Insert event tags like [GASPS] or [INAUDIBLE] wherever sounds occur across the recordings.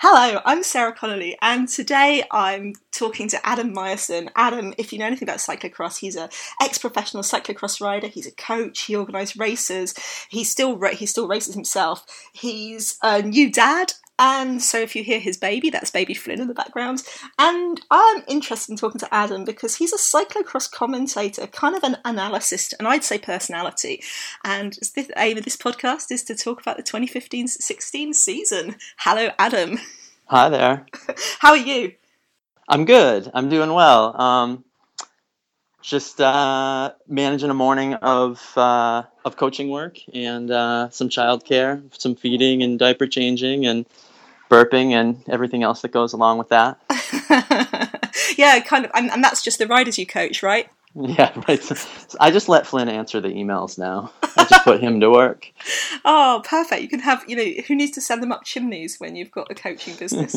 Hello, I'm Sarah Connolly, and today I'm talking to Adam Myerson. Adam, if you know anything about cyclocross, he's a ex-professional cyclocross rider. He's a coach. He organised races. He still he still races himself. He's a new dad, and so if you hear his baby, that's baby Flynn in the background. And I'm interested in talking to Adam because he's a cyclocross commentator, kind of an analyst, and I'd say personality. And the aim of this podcast is to talk about the 2015-16 season. Hello, Adam. Hi there. [LAUGHS] How are you? I'm good. I'm doing well. Um, just uh, managing a morning of uh, of coaching work and uh, some childcare, some feeding and diaper changing, and burping and everything else that goes along with that. [LAUGHS] yeah, kind of, and, and that's just the riders you coach, right? [LAUGHS] Yeah, right. So, I just let Flynn answer the emails now. I just put him to work. [LAUGHS] Oh, perfect. You can have, you know, who needs to send them up chimneys when you've got a coaching business?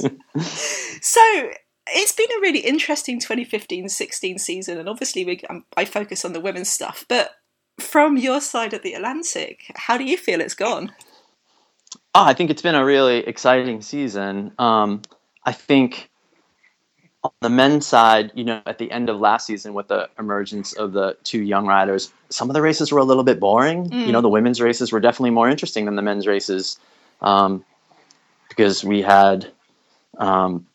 so, it's been a really interesting 2015-16 season and obviously we, um, I focus on the women's stuff, but from your side of the Atlantic, how do you feel it's gone? Oh, I think it's been a really exciting season. Um, I think on the men's side, you know, at the end of last season with the emergence of the two young riders, some of the races were a little bit boring. Mm. You know, the women's races were definitely more interesting than the men's races um, because we had um,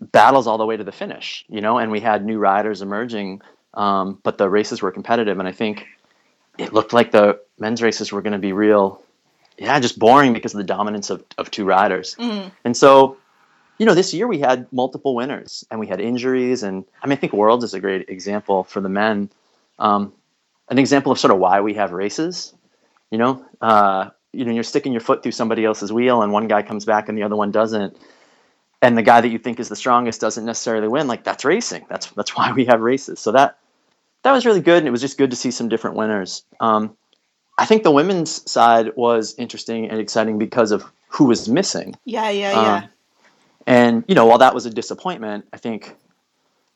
battles all the way to the finish, you know, and we had new riders emerging, um, but the races were competitive. And I think it looked like the men's races were going to be real yeah, just boring because of the dominance of, of two riders. Mm. And so, you know, this year we had multiple winners and we had injuries. And I mean, I think Worlds is a great example for the men. Um, an example of sort of why we have races. You know, uh, you know, you're sticking your foot through somebody else's wheel, and one guy comes back and the other one doesn't, and the guy that you think is the strongest doesn't necessarily win. Like that's racing. That's that's [LAUGHS] why we have races. So that that was really good, and it was just good to see some different winners. Um, I think the women's side was interesting and exciting because of who was missing. Yeah, yeah, um, yeah. And you know, while that was a disappointment, I think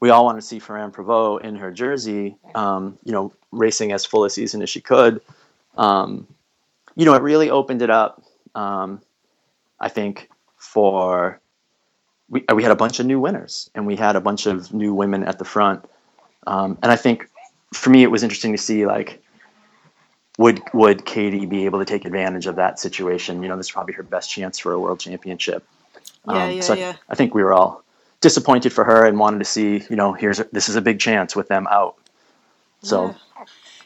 we all want to see Ferrand Prévot in her jersey, um, you know, racing as full a season as she could. Um, you know, it really opened it up. Um, I think for we we had a bunch of new winners and we had a bunch of new women at the front, um, and I think for me it was interesting to see like would would Katie be able to take advantage of that situation? You know, this is probably her best chance for a world championship. Yeah, um, yeah, so yeah. I, I, think we were all disappointed for her and wanted to see, you know, here's a, this is a big chance with them out. So. Yeah.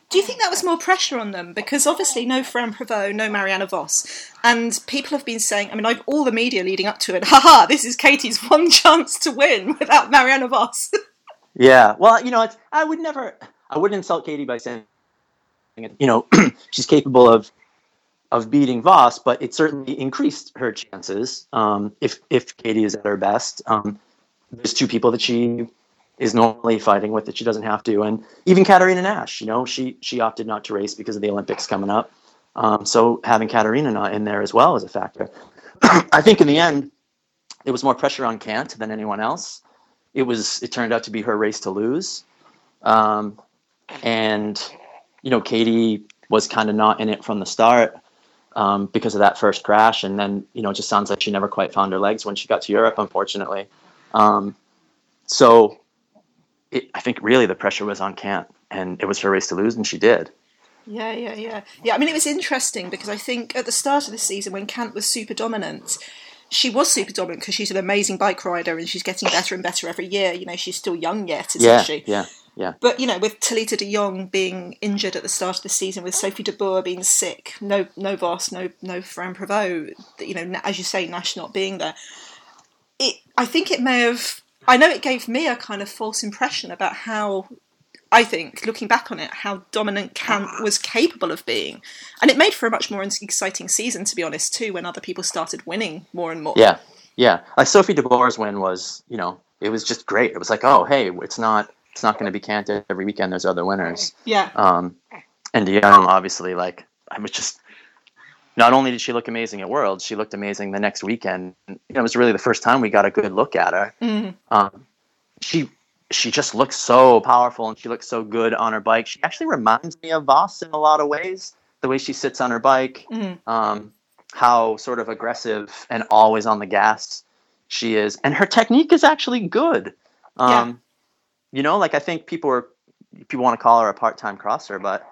Do you think that was more pressure on them? Because obviously, no Ferrand Prévot, no Mariana Vos. and people have been saying. I mean, I've all the media leading up to it. [LAUGHS] Haha! This is Katie's [LAUGHS] one chance to win without Mariana Vos. [LAUGHS] yeah, well, you know, I would never, I wouldn't insult Katie by saying you know, [CLEARS THROAT] she's capable of of beating Vos, but it certainly increased her chances. Um, if if Katie is at her best, um, there's two people that she is normally fighting with that she doesn't have to, and even Katarina Nash, you know, she she opted not to race because of the Olympics coming up. Um, so having Katarina not in there as well is a factor. [CLEARS THROAT] I think in the end, it was more pressure on Cant than anyone else. It was it turned out to be her race to lose, um, and you know, Katie was kind of not in it from the start um, because of that first crash, and then you know, it just sounds like she never quite found her legs when she got to Europe, unfortunately. Um, so, it, I think really the pressure was on Cant, and it was her race to lose, and she did. Yeah, yeah, yeah, yeah. I mean, it was interesting because I think at the start of the season, when Cant was super dominant, she was super dominant because she's an amazing bike rider and she's getting better and better every year. You know, she's still young yet, isn't yeah, she? Yeah. Yeah. But you know, with Talita de Jong being injured at the start of the season, with Sophie de Boer being sick, no no Vos, no no Ferrand Prévot, you know, as you say, Nash not being there, it I think it may have. I know it gave me a kind of false impression about how I think, looking back on it, how dominant Cant was capable of being. And it made for a much more exciting season, to be honest, too, when other people started winning more and more. Yeah, yeah. Like Sophie de Boer's win was, you know, it was just great. It was like, oh, hey, it's not it's not going to be Canted every weekend. There's other winners. Yeah. Um, and de obviously, like I was just. Not only did she look amazing at Worlds, she looked amazing the next weekend. You know, it was really the first time we got a good look at her. Mm-hmm. Um, she she just looks so powerful and she looks so good on her bike. She actually reminds me of Vos in a lot of ways. The way she sits on her bike, mm-hmm. um, how sort of aggressive and always on the gas she is, and her technique is actually good. Um, yeah. You know, like I think people are people want to call her a part-time crosser, but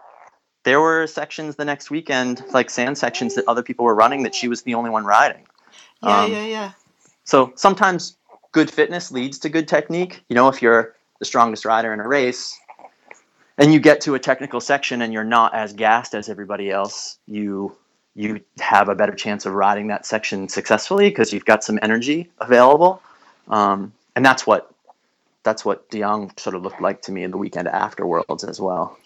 there were sections the next weekend, like sand sections that other people were running, that she was the only one riding. Yeah, um, yeah, yeah. So sometimes good fitness leads to good technique. You know, if you're the strongest rider in a race, and you get to a technical section and you're not as gassed as everybody else, you you have a better chance of riding that section successfully because you've got some energy available. Um, and that's what that's what De Jong sort of looked like to me in the weekend after Worlds as well.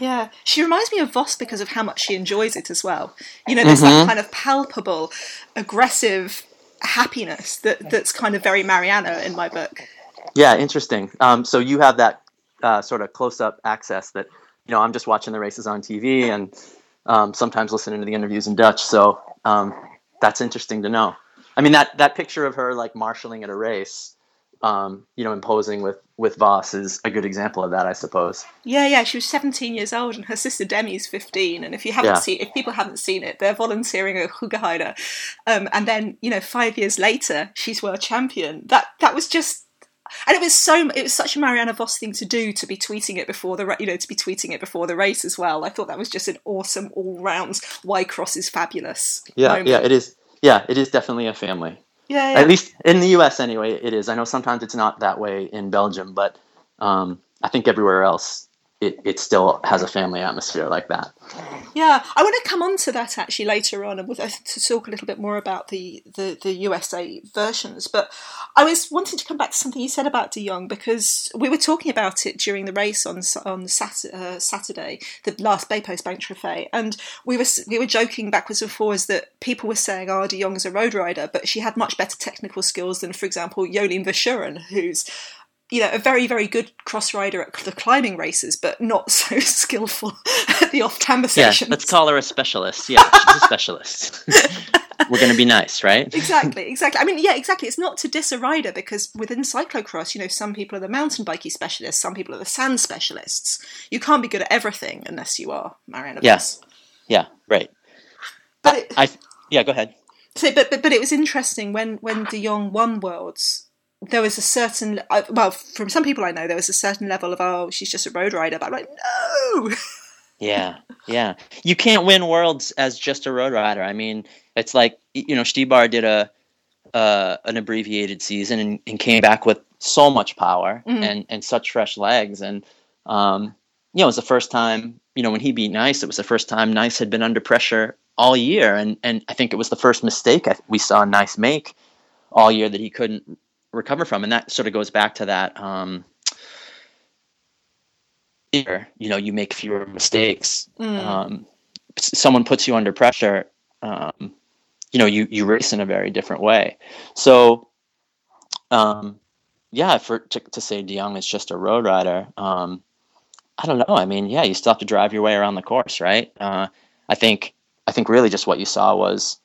Yeah, she reminds me of Vos because of how much she enjoys it as well. You know, there's mm-hmm. that kind of palpable, aggressive happiness that that's kind of very Mariana in my book. Yeah, interesting. Um, so you have that uh, sort of close-up access that you know I'm just watching the races on TV and um, sometimes listening to the interviews in Dutch. So um, that's interesting to know. I mean that that picture of her like marshaling at a race, um, you know, imposing with with Vos is a good example of that, I suppose. Yeah, yeah. She was 17 years old, and her sister Demi's 15. And if you haven't yeah. seen, if people haven't seen it, they're volunteering at Hoogerheide, um, and then you know, five years later, she's world champion. That that was just and it was so it was such a Mariana Vos thing to do to be tweeting it before the you know to be tweeting it before the race as well. I thought that was just an awesome all round White-Cross is fabulous. Yeah, moment. yeah, it is. Yeah, it is definitely a family. Yeah, yeah, At least in the U.S. anyway, it is. I know sometimes it's not that way in Belgium, but um, I think everywhere else it, it still has a family atmosphere like that. Yeah, I want to come on to that actually later on and uh, to talk a little bit more about the, the, the USA versions. But I was wanting to come back to something you said about De Jong because we were talking about it during the race on on Saturday, uh, Saturday the last bpost bank Trophy, and we were we were joking backwards and forwards that people were saying, "Oh, De Jong is a road rider," but she had much better technical skills than, for example, Jolien Verschueren, who's you know, a very, very good cross rider at the climbing races, but not [LAUGHS] so skillful at the off camber sessions. Yeah, let's call her a specialist. Yeah, she's a specialist. [LAUGHS] We're going to be nice, right? exactly, exactly. I mean, yeah, exactly. It's not to diss a rider because within cyclocross, you know, some people are the mountain biking specialists, some people are the sand specialists. You can't be good at everything unless you are Marianne. Yes. Yeah. Right. But it, I, yeah, go ahead. So, but, but but it was interesting when when De Jong won worlds there was a certain uh, well from some people i know there was a certain level of oh she's just a road rider but i'm like no! [LAUGHS] Yeah yeah. You can't win worlds as just a road rider. I mean it's like you know Stybar did a uh, an abbreviated season and, and, came back with so much power mm-hmm. and and such fresh legs. And um, you know it was the first time you know when he beat Nys it was the first time Nys had been under pressure all year. And and i think it was the first mistake we saw Nys make all year that he couldn't recover from, and that sort of goes back to that. Um, you know, you make fewer mistakes. Mm. Um, someone puts you under pressure. Um, you know, you you race in a very different way. So, um, yeah, for to, to say De Jong is just a road rider, um, I don't know. I mean, yeah, you still have to drive your way around the course, right? Uh, I think I think really just what you saw was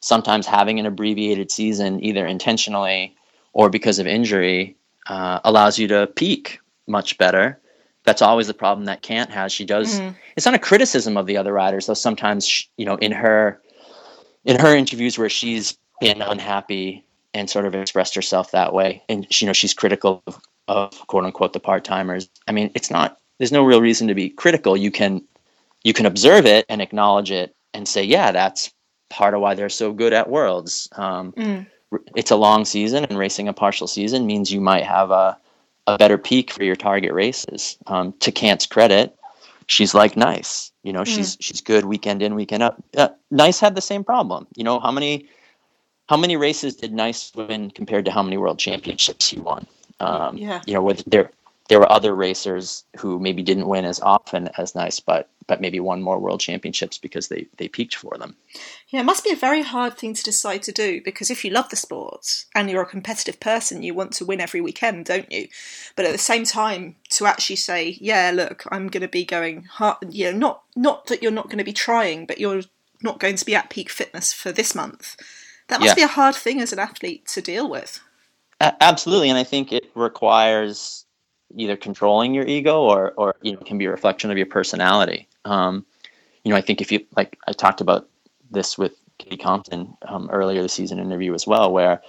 sometimes having an abbreviated season, either intentionally or because of injury uh, allows you to peak much better. That's always the problem that Cant has. She does. Mm-hmm. It's not a criticism of the other riders, though. Sometimes, she, you know, in her in her interviews where she's been unhappy and sort of expressed herself that way, and she, you know, she's critical of, of quote unquote the part timers. I mean, it's not. There's no real reason to be critical. You can you can observe it and acknowledge it and say, yeah, that's part of why they're so good at Worlds. Um, mm it's a long season, and racing a partial season means you might have a, a better peak for your target races. Um, to Cant's credit, she's like Nys. You know, mm. she's she's good weekend in, weekend up. Uh, Nys had the same problem. You know, how many how many races did Nys win compared to how many world championships he won? Um, yeah. You know, with there there were other racers who maybe didn't win as often as Nys, but but maybe won more world championships because they they peaked for them. Yeah, it must be a very hard thing to decide to do because if you love the sport and you're a competitive person, you want to win every weekend, don't you? But at the same time, to actually say, yeah, look, I'm going to be going hard, you know, not not that you're not going to be trying, but you're not going to be at peak fitness for this month. That must yeah. be a hard thing as an athlete to deal with. absolutely, and I think it requires either controlling your ego or or you know can be a reflection of your personality. Um, you know, I think if you like, I talked about this with Katie Compton um, earlier this season interview as well, where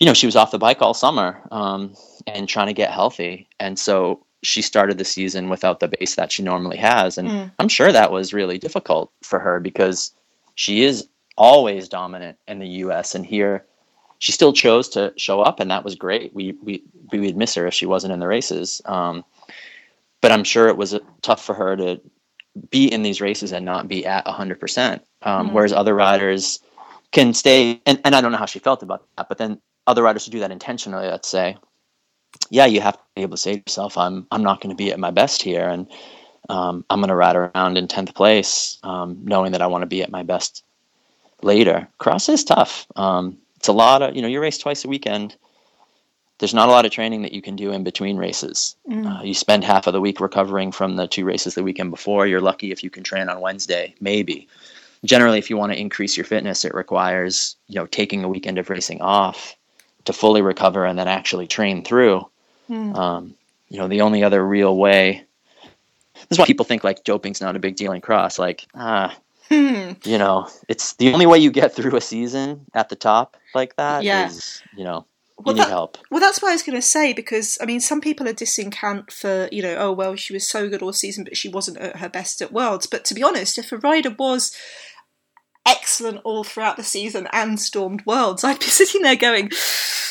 you know, she was off the bike all summer um, and trying to get healthy. And so she started the season without the base that she normally has. And mm. I'm sure that was really difficult for her because she is always dominant in the US. And here she still chose to show up, and that was great. We, we, we would miss her if she wasn't in the races. Um, but I'm sure it was tough for her to be in these races and not be at 100%. Um, mm. Whereas other riders can stay, and, and I don't know how she felt about that, but then other riders who do that intentionally, let's say, yeah, you have to be able to say to yourself, I'm I'm not going to be at my best here, and um, I'm going to ride around in tenth place, um, knowing that I want to be at my best later. Cross is tough. Um, it's a lot of you know you race twice a weekend. There's not a lot of training that you can do in between races. Mm. Uh, you spend half of the week recovering from the two races the weekend before. You're lucky if you can train on Wednesday, maybe. Generally, if you want to increase your fitness, it requires you know taking a weekend of racing off to fully recover and then actually train through. Mm. Um, you know, the only other real way. This is why people think like doping's not a big deal in cross. Like, ah, [LAUGHS] hmm. you know, it's the only way you get through a season at the top like that. Yeah. Is, you know, well, you need that, help. Well, that's what I was going to say because I mean, some people are dissing Cant for you know, oh well, she was so good all season, but she wasn't at her best at Worlds. But to be honest, if a rider was excellent all throughout the season and stormed worlds, I'd be [LAUGHS] sitting there going,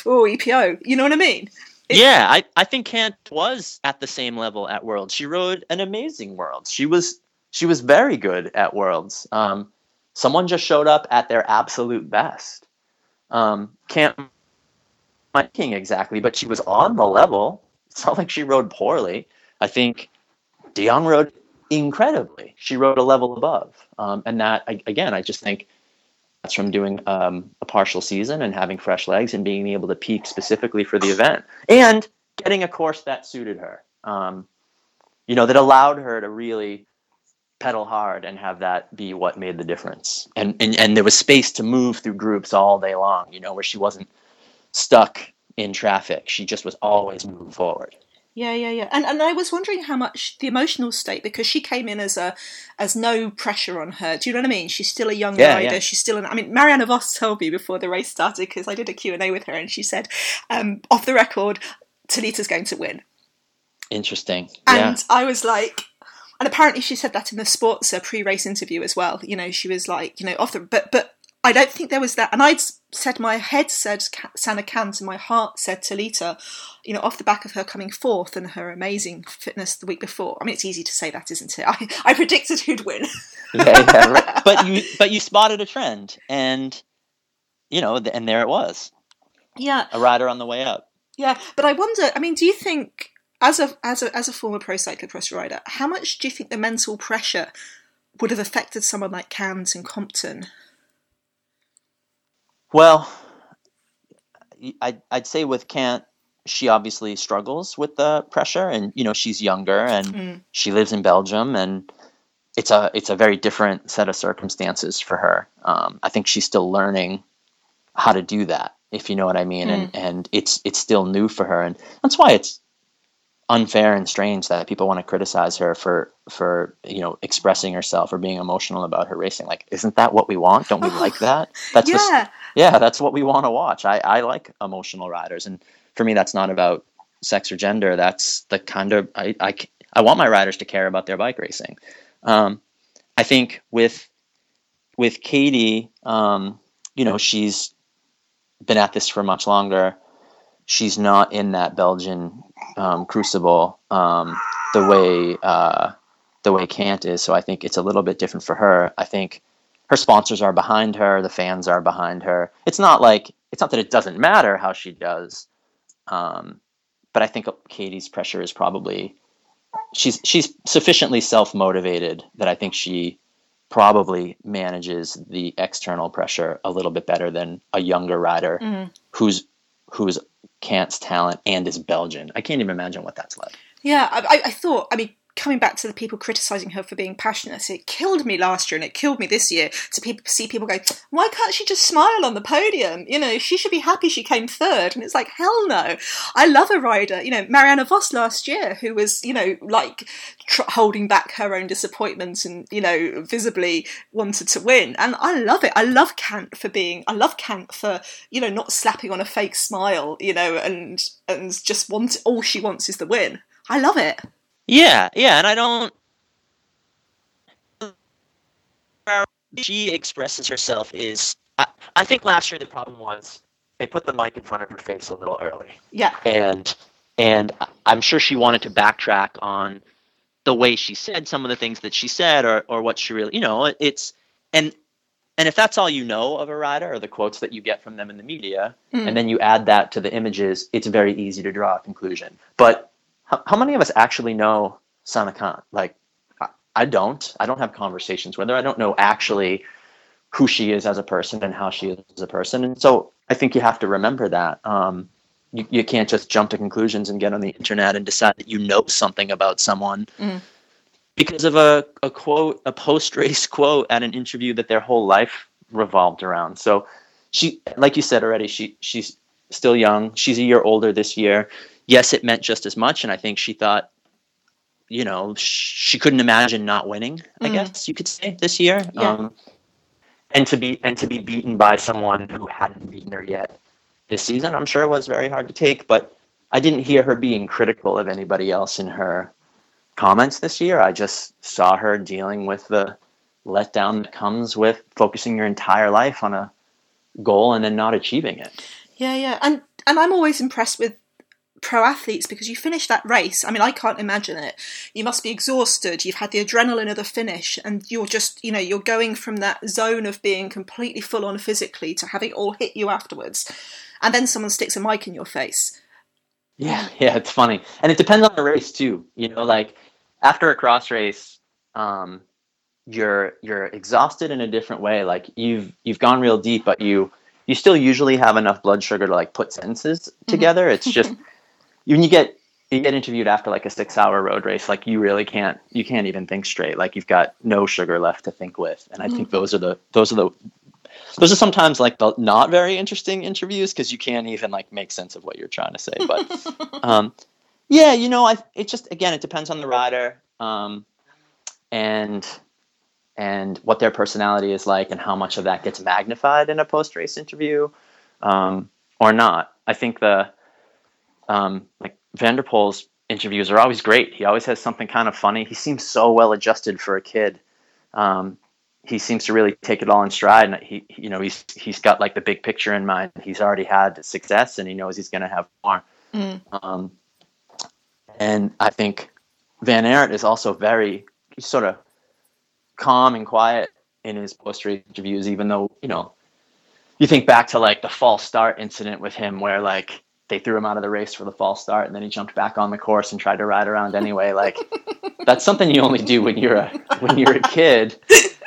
"Oh, EPO," you know what I mean? It, yeah, I, I think Cant was at the same level at Worlds. She rode an amazing Worlds. She was she was very good at Worlds. Um, someone just showed up at their absolute best. Um, can't my king exactly, but she was on the level. It's not like she rode poorly. I think De Jong rode incredibly. She rode a level above. Um, and that, again, I just think that's from doing um, a partial season and having fresh legs and being able to peak specifically for the event and getting a course that suited her. Um, you know, that allowed her to really pedal hard and have that be what made the difference. And, and, and there was space to move through groups all day long, you know, where she wasn't stuck in traffic. She just was always moving forward. Yeah, yeah, yeah. And and I was wondering how much the emotional state because she came in as a as no pressure on her. Do you know what I mean? She's still a young yeah, rider. Yeah. She's still an. I mean, Marianne Vos told me before the race started because I did a Q and A with her, and she said, um, off the record, Talita's going to win. Interesting. And yeah. I was like, and apparently she said that in the sports uh, pre-race interview as well. You know, she was like, you know, off the but but I don't think there was that. And I'd said my head said Sanne Cant and my heart said Talita, you know, off the back of her coming fourth and her amazing fitness the week before. I mean, it's easy to say that, isn't it? [LAUGHS] I, I predicted who'd win. [LAUGHS] yeah, yeah, right. [LAUGHS] But you, but you spotted a trend, and you know, and there it was. Yeah, a rider on the way up. Yeah, but I wonder. I mean, do you think, as a as a as a former pro cyclocross rider, how much do you think the mental pressure would have affected someone like Cant and Compton? Well, I'd, I'd say with Cant, she obviously struggles with the pressure, and you know she's younger and mm. she lives in Belgium, and it's a it's a very different set of circumstances for her. Um, I think she's still learning how to do that, if you know what I mean, mm. and and it's it's still new for her, and that's why it's unfair and strange that people want to criticize her for for you know expressing herself or being emotional about her racing. Like isn't that what we want? Don't we like [LAUGHS] that? That's yeah. Just, yeah. That's what we want to watch. I i like emotional riders and for me that's not about sex or gender. That's the kind of i i, I want my riders to care about their bike racing. Um, i think with with katie um, you know she's been at this for much longer she's not in that belgian um, Crucible um, the way uh, the way Cant is. So I think it's a little bit different for her. I think her sponsors are behind her, the fans are behind her. It's not like it's not that it doesn't matter how she does, um, but I think Katie's pressure is probably she's she's sufficiently self motivated that I think she probably manages the external pressure a little bit better than a younger rider mm. who's who's Cant's talent and is Belgian. I can't even imagine what that's like. Yeah, I, I thought. I mean, coming back to the people criticizing her for being passionate, it killed me last year and it killed me this year to people, see people go, why can't she just smile on the podium? You know, she should be happy she came third. And it's like, hell no. I love a rider, you know, Mariana Vos last year, who was, you know, like tr- holding back her own disappointments and, you know, visibly wanted to win. And I love it. I love Cant for being, I love Cant for, you know, not slapping on a fake smile, you know, and, and just want, all she wants is the win. I love it. Yeah, yeah, and I don't. She expresses herself is. I, I think last year the problem was they put the mic in front of her face a little early. Yeah. And and I'm sure she wanted to backtrack on the way she said some of the things that she said or or what she really you know it's and and if that's all you know of a rider or the quotes that you get from them in the media mm. and then you add that to the images it's very easy to draw a conclusion but how, how many of us actually know Sanne Cant? Like, I, I don't. I don't have conversations with her. I don't know actually who she is as a person and how she is as a person. And so I think you have to remember that. Um, you, you can't just jump to conclusions and get on the internet and decide that you know something about someone mm. because of a, a quote, a post race [LAUGHS] quote at an interview that their whole life revolved around. So she, like you said already, she she's still young. She's a year older this year yes, it meant just as much. And I think she thought, you know, she couldn't imagine not winning. I mm. guess you could say this year. Yeah. Um, and to be and to be beaten by someone who hadn't beaten her yet this season, I'm sure was very hard to take. But I didn't hear her being critical of anybody else in her comments this year. I just saw her dealing with the letdown that comes with focusing your entire life on a goal and then not achieving it. Yeah, yeah, and and I'm always impressed with pro athletes because you finish that race. I mean, I can't imagine it. You must be exhausted. You've had the adrenaline of the finish, and you're just, you know, you're going from that zone of being completely full on physically to having it all hit you afterwards. And then someone sticks a mic in your face. Yeah, [LAUGHS] yeah, it's funny. And it depends on the race too. You know, like after a cross race, um, you're you're exhausted in a different way. Like you've you've gone real deep, but you you still usually have enough blood sugar to like put sentences mm-hmm. together. It's just [LAUGHS] when you get you get interviewed after like a six hour road race like you really can't you can't even think straight. Like you've got no sugar left to think with. And i mm-hmm. think those are the those are the those are sometimes like the not very interesting interviews because you can't even like make sense of what you're trying to say. But [LAUGHS] um yeah you know i it just again it depends on the rider um and and what their personality is like and how much of that gets magnified in a post race interview um or not. I think the um, like Van der Poel's interviews are always great. He always has something kind of funny. He seems so well adjusted for a kid. Um, he seems to really take it all in stride, and he, you know, he's he's got like the big picture in mind. He's already had success, and he knows he's going to have more. Mm. Um, and I think Van Aert is also very sort of calm and quiet in his post race interviews, even though you know you think back to like the false start incident with him, where like they threw him out of the race for the false start and then he jumped back on the course and tried to ride around anyway. Like [LAUGHS] that's something you only do when you're a when you're a kid.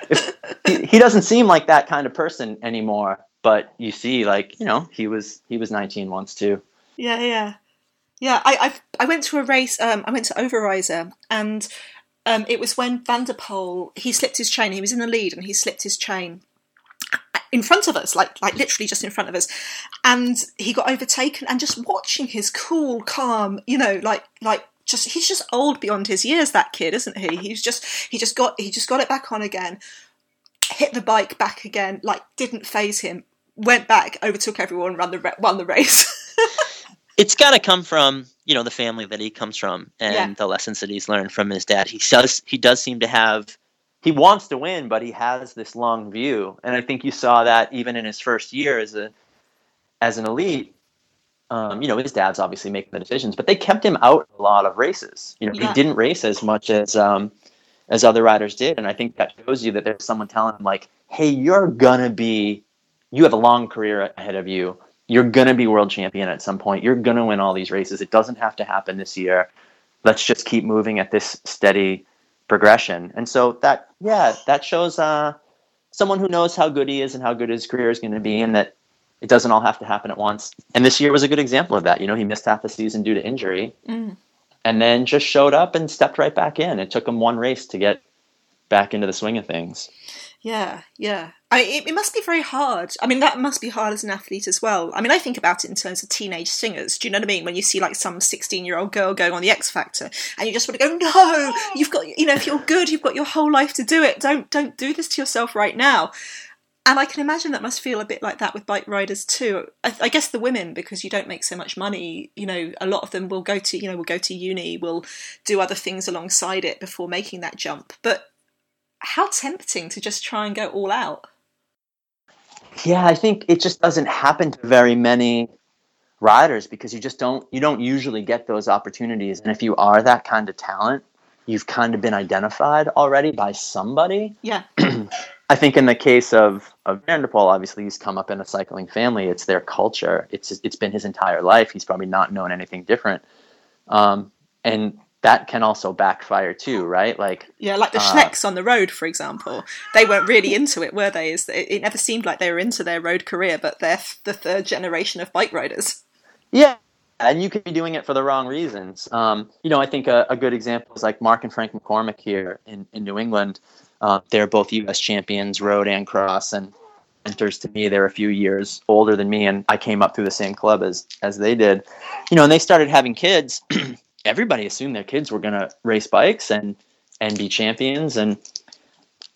If, he, he doesn't seem like that kind of person anymore but you see like you know he was he was 19 once too. Yeah yeah. Yeah i i, I went to a race um, i went to Overijse and um, it was when Van der Poel he slipped his chain he was in the lead and he slipped his chain in front of us, like like literally just in front of us, and he got overtaken. And just watching his cool, calm, you know, like like just he's just old beyond his years. That kid, isn't he? He's just he just got he just got it back on again, hit the bike back again, like didn't phase him. Went back, overtook everyone, ran the won the race. [LAUGHS] it's got to come from you know the family that he comes from and yeah. the lessons that he's learned from his dad. He does he does seem to have he wants to win, but he has this long view, and I think you saw that even in his first year as a as an elite. Um, you know, his dad's obviously making the decisions, but they kept him out a lot of races. You know, yeah. he didn't race as much as um, as other riders did, and I think that shows you that there's someone telling him like, "Hey, you're gonna be, you have a long career ahead of you. You're gonna be world champion at some point. You're gonna win all these races. It doesn't have to happen this year. Let's just keep moving at this steady progression. And so that, yeah, that shows uh, someone who knows how good he is and how good his career is going to be, and that it doesn't all have to happen at once. And this year was a good example of that. You know, he missed half the season due to injury. Mm. and then just showed up and stepped right back in. It took him one race to get back into the swing of things. Yeah, yeah. I, it, it, must be very hard. I mean, that must be hard as an athlete as well. I mean, I think about it in terms of teenage singers. Do you know what I mean? When you see like some sixteen-year-old girl going on the X Factor, and you just want to go, "No, you've got, you know, if you're good, you've got your whole life to do it. Don't, don't do this to yourself right now." And I can imagine that must feel a bit like that with bike riders too. I, I guess the women, because you don't make so much money, you know, a lot of them will go to, you know, will go to uni, will do other things alongside it before making that jump. But how tempting to just try and go all out. Yeah, I think it just doesn't happen to very many riders because you just don't you don't usually get those opportunities. And if you are that kind of talent you've kind of been identified already by somebody. Yeah. [CLEARS THROAT] I think in the case of of van der Poel, obviously he's come up in a cycling family. It's their culture. It's it's been his entire life. He's probably not known anything different. Um, and that can also backfire too, right? Like yeah, like the uh, Schlecks on the road, for example. They weren't really into it, were they? Is it never seemed like they were into their road career, but they're the third generation of bike riders. Yeah, and you could be doing it for the wrong reasons. Um, you know, I think a, a, good example is like Mark and Frank McCormack here in, in New England. Uh, they're both U.S. champions, road and cross, and mentors to me. They're a few years older than me, and I came up through the same club as as they did. You know, and they started having kids. [CLEARS THROAT] everybody assumed their kids were going to race bikes and and be champions and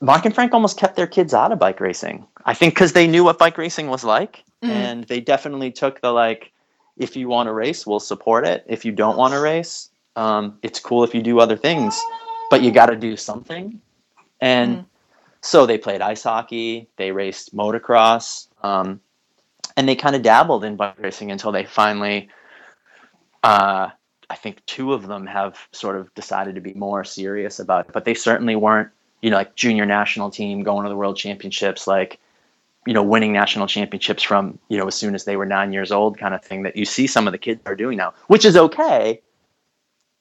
Mark and Frank almost kept their kids out of bike racing. I think because they knew what bike racing was like, mm. and they definitely took the like, if you want to race, we'll support it. If you don't want to race, um, it's cool if you do other things, but you got to do something. And mm. so they played ice hockey, they raced motocross, um, and they kind of dabbled in bike racing until they finally uh, I think two of them have sort of decided to be more serious about it, but they certainly weren't, you know, like junior national team going to the world championships, like, you know, winning national championships from, you know, as soon as they were nine years old kind of thing that you see some of the kids are doing now, which is okay.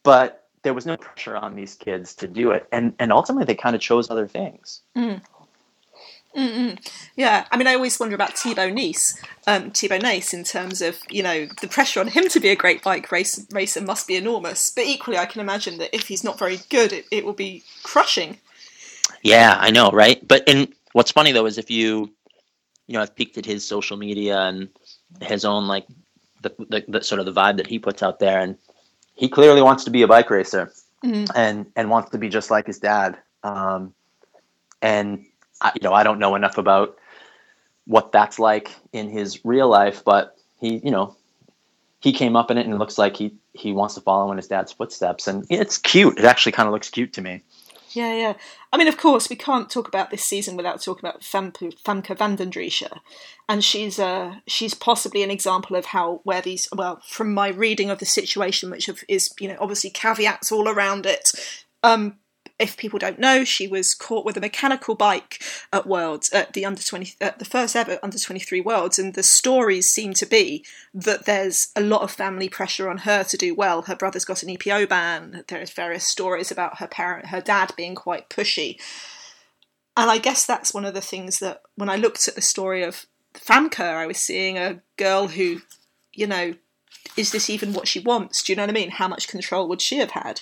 But there was no pressure on these kids to do it. And, and ultimately they kind of chose other things. Mm. Mm-mm. Yeah, I mean, I always wonder about Thibau Nys, um, Thibau Nys, in terms of you know the pressure on him to be a great bike race, racer must be enormous. But equally, I can imagine that if he's not very good, it, it will be crushing. Yeah, I know, right? But and what's funny though is if you, you know, I've peeked at his social media and his own like the, the, the sort of the vibe that he puts out there, and he clearly wants to be a bike racer, mm-hmm. and and wants to be just like his dad. Um, and I, you know, I don't know enough about what that's like in his real life, but he, you know, he came up in it and it looks like he he wants to follow in his dad's footsteps, and it's cute. It actually kind of looks cute to me. Yeah, yeah. I mean, of course, we can't talk about this season without talking about Famke, Famke and she's uh, she's possibly an example of how where these well, from my reading of the situation, which is you know obviously caveats all around it. Um, if people don't know, she was caught with a mechanical bike at Worlds, at the under twenty, at the first ever under twenty three Worlds, and the stories seem to be that there's a lot of family pressure on her to do well. Her brother's got an EPO ban. There's various stories about her parent, her dad being quite pushy, and I guess that's one of the things that when I looked at the story of Famke, I was seeing a girl who, you know, is this even what she wants? Do you know what I mean? How much control would she have had?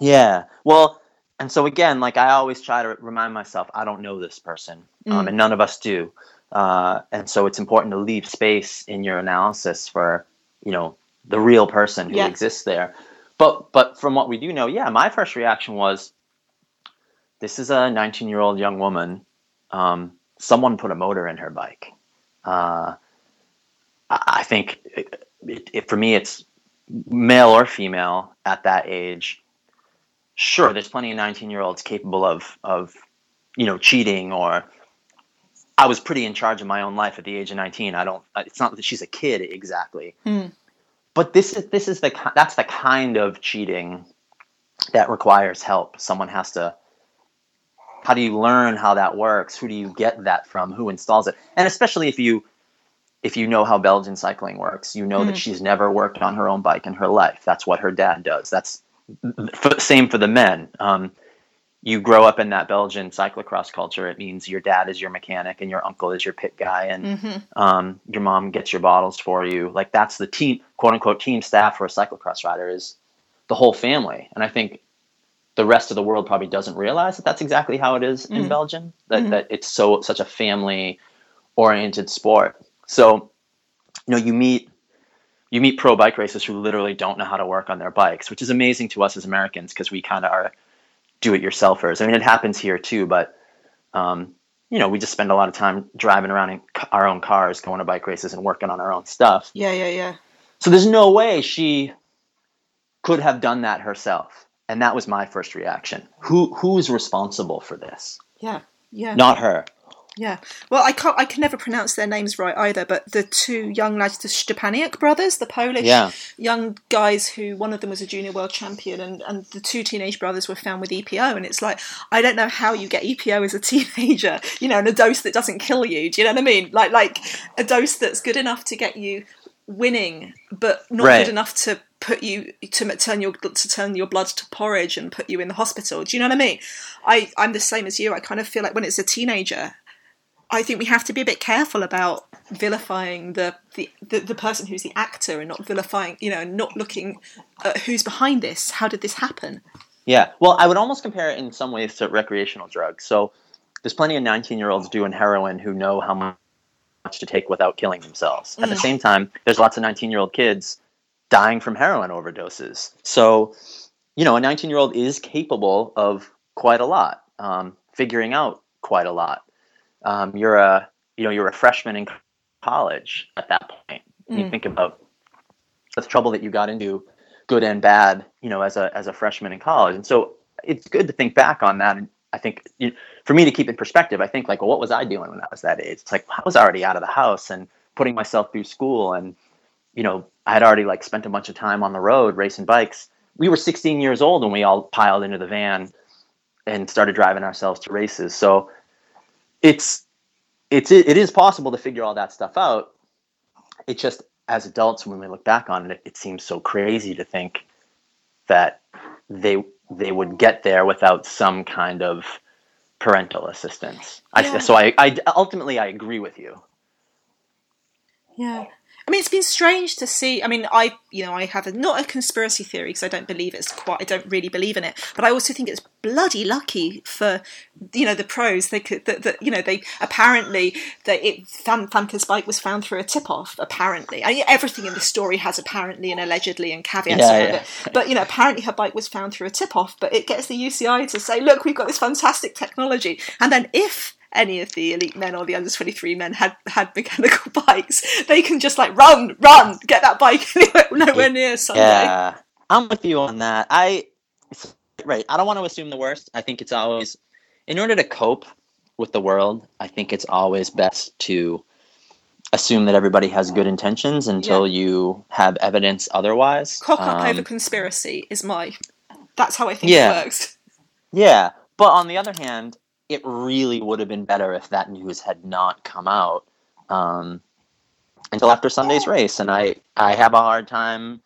Yeah. Well, and so again, like I always try to remind myself, I don't know this person, um, mm. um, and none of us do. Uh, and so it's important to leave space in your analysis for you know the real person who yes. exists there. But but from what we do know, yeah, my first reaction was, this is a 19 year old young woman. Um, someone put a motor in her bike. Uh, I think it, it, it, for me, it's male or female at that age sure, there's plenty of 19 year olds capable of of you know cheating or I was pretty in charge of my own life at the age of 19. I don't. It's not that she's a kid exactly, mm. but this is this is the that's the kind of cheating that requires help. Someone has to. How do you learn how that works? Who do you get that from? Who installs it? And especially if you if you know how Belgian cycling works, you know mm. that she's never worked on her own bike in her life. That's what her dad does. That's same for the men. Um, you grow up in that Belgian cyclocross culture. It means your dad is your mechanic and your uncle is your pit guy, and mm-hmm. um, your mom gets your bottles for you. Like that's the team, quote unquote, team staff for a cyclocross rider is the whole family. And I think the rest of the world probably doesn't realize that that's exactly how it is in Mm. Belgium. That Mhm. that it's so such a family oriented sport. So, you know, you meet you meet pro bike racers who literally don't know how to work on their bikes, which is amazing to us as Americans because we kind of are do it yourselfers. I mean, it happens here too, but um, you know, we just spend a lot of time driving around in c- our own cars, going to bike races, and working on our own stuff. Yeah, yeah, yeah. So there's no way she could have done that herself. And that was my first reaction. Who who's responsible for this? Yeah, yeah. Not her. Yeah. Well, I can't. I can never pronounce their names right either. But the two young lads, the Stepaniak brothers, the Polish Yeah. young guys, who one of them was a junior world champion, and and the two teenage brothers were found with EPO. And it's like I don't know how you get EPO as a [LAUGHS] teenager, you know, and a dose that doesn't kill you. Do you know what I mean? Like like a dose that's good enough to get you winning, but not Right. good enough to put you to turn your to turn your blood to porridge and put you in the hospital. Do you know what I mean? I I'm the same as you. I kind of feel like when it's a teenager, I think we have to be a bit careful about vilifying the, the, the, the person who's the actor and not vilifying, you know, not looking at who's behind this. How did this happen? Yeah. Well, I would almost compare it in some ways to recreational drugs. So there's plenty of 19 year olds doing heroin who know how much to take without killing themselves. At the Mm. same time, there's lots of 19 year old kids dying from heroin overdoses. So, you know, a 19 year old is capable of quite a lot, um, figuring out quite a lot. Um, you're a, you know, you're a freshman in college at that point. You Mm. think about the trouble that you got into, good and bad, you know, as a as a freshman in college. And so it's good to think back on that. And I think you for me to keep in perspective, I think like, well, what was I doing when I was that age? It's like I was already out of the house and putting myself through school, and you know, I had already like spent a bunch of time on the road racing bikes. We were 16 years old when we all piled into the van and started driving ourselves to races. So it's it's it is possible to figure all that stuff out. It just as adults when we look back on it, it seems so crazy to think that they they would get there without some kind of parental assistance. Yeah. I, so I, I ultimately I agree with you. Yeah. I mean, it's been strange to see. I mean, I, you know, I have a, not a conspiracy theory because I don't believe it's quite. I don't really believe in it, but I also think it's bloody lucky for, you know, the pros. They could, that, that you know, they apparently that it Famke's bike was found through a tip-off. Apparently, I mean, everything in the story has apparently and allegedly and caveats Yeah, around yeah. it. But you know, apparently her bike was found through a tip-off. But it gets the UCI to say, look, we've got this fantastic technology, and then if any of the elite men or the under 23 men had had mechanical [LAUGHS] bikes they can just like run run get that bike [LAUGHS] anywhere, nowhere near Sunday Yeah, I'm with you on that. I right. I don't want to assume the worst. I think it's always in order to cope with the world. I think it's always best to assume that everybody has good intentions until you have evidence otherwise. cock up Um, over conspiracy is my that's how I think Yeah. it works Yeah, but on the other hand, it really would have been better if that news had not come out um, until after Sunday's race, and I I have a hard time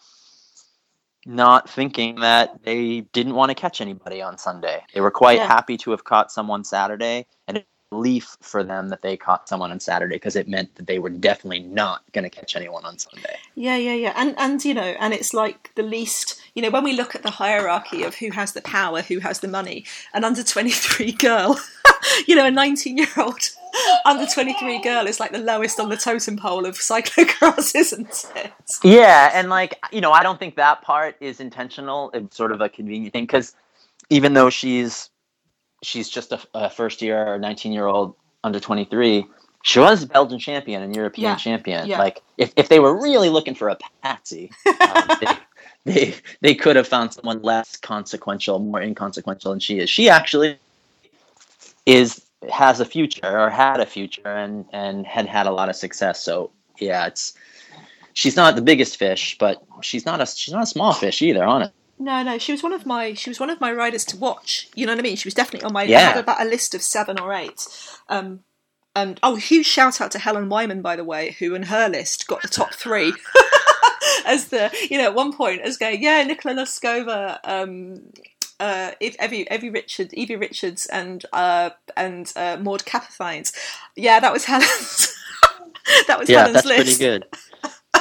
not thinking that they didn't want to catch anybody on Sunday. They were quite Yeah. happy to have caught someone Saturday, and relief for them that they caught someone on Saturday because it meant that they were definitely not going to catch anyone on Sunday. yeah yeah yeah and and you know and it's like the least you know when we look at the hierarchy of who has the power who has the money an under 23 girl [LAUGHS] you know a 19 year old [LAUGHS] under 23 girl is like the lowest on the totem pole of cyclocross isn't it Yeah, and like you know, I don't think that part is intentional. It's sort of a convenient thing because even though she's she's just a, a first year or nineteen year old under twenty three, she was Belgian champion and European Yeah, champion. yeah. Like if if they were really looking for a patsy, [LAUGHS] um, they, they they could have found someone less consequential, more inconsequential than she is. She actually is has a future or had a future and and had had a lot of success. So yeah, it's she's not the biggest fish, but she's not a she's not a small fish either. Honestly, No, no, she was one of my she was one of my riders to watch. You know what I mean? She was definitely on my. I Yeah. had about a list of seven or eight. Um, and oh, huge shout out to Helen Wyman, by the way, who in her list got the top three. [LAUGHS] as the you know at one point as going yeah Nikola Noskova, um, uh, Evie Evie Richard Evie Richards and uh and uh, Maud Kaptheijns. Yeah, that was Helen's. [LAUGHS] that was Yeah, Helen's that's list. pretty good.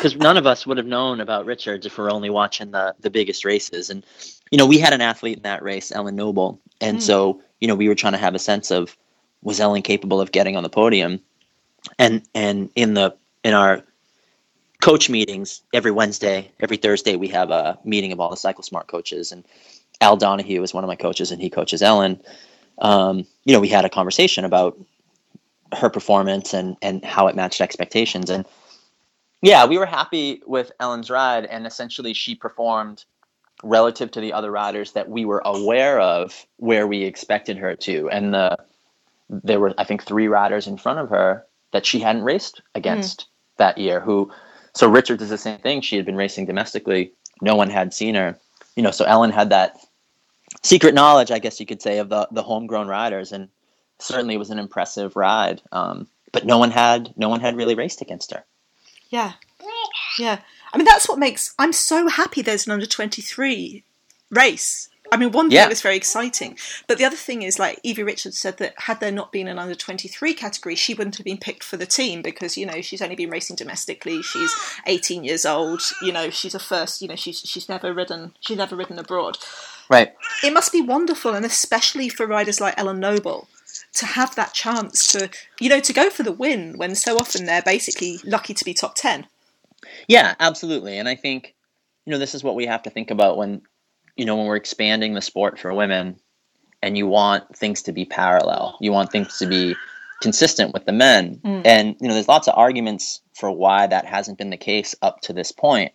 Because none of us would have known about Richards if we're only watching the the biggest races. And you know, we had an athlete in that race, Ellen Noble, and Mm. so you know, we were trying to have a sense of was Ellen capable of getting on the podium, and and in the in our coach meetings every Wednesday, every Thursday, we have a meeting of all the Cycle Smart coaches, and Al Donahue is one of my coaches, and he coaches Ellen. Um, you know, we had a conversation about her performance and and how it matched expectations, and yeah, we were happy with Ellen's ride, and essentially she performed relative to the other riders that we were aware of where we expected her to, and the there were I think three riders in front of her that she hadn't raced against that year. Who, so Richards is the same thing. She had been racing domestically. No one had seen her, you know. So Ellen had that secret knowledge, I guess you could say, of the the homegrown riders, and certainly it was an impressive ride. Um, but no one had no one had really raced against her. Yeah. Yeah. I mean, that's what makes. I'm so happy there's an under 23 race. I mean, one thing Yeah. was very exciting, but the other thing is, like Evie Richards said, that had there not been an under 23 category, she wouldn't have been picked for the team because you know she's only been racing domestically. She's 18 years old. You know, she's a first. You know, she's she's never ridden. She's never ridden abroad. Right. It must be wonderful, and especially for riders like Ellen Noble, to have that chance to you know to go for the win when so often they're basically lucky to be top 10. Yeah, absolutely. And I think, you know, this is what we have to think about when, you know, when we're expanding the sport for women and you want things to be parallel. You want things to be consistent with the men. Mm. And, you know, there's lots of arguments for why that hasn't been the case up to this point.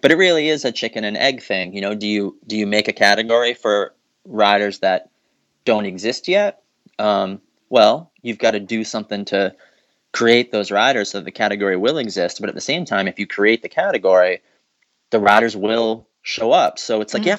But it really is a chicken and egg thing. You know, do you do you make a category for riders that don't exist yet? Um, well, you've got to do something to create those riders so the category will exist. But at the same time, if you create the category, the riders will show up. So it's like, Mm. yeah,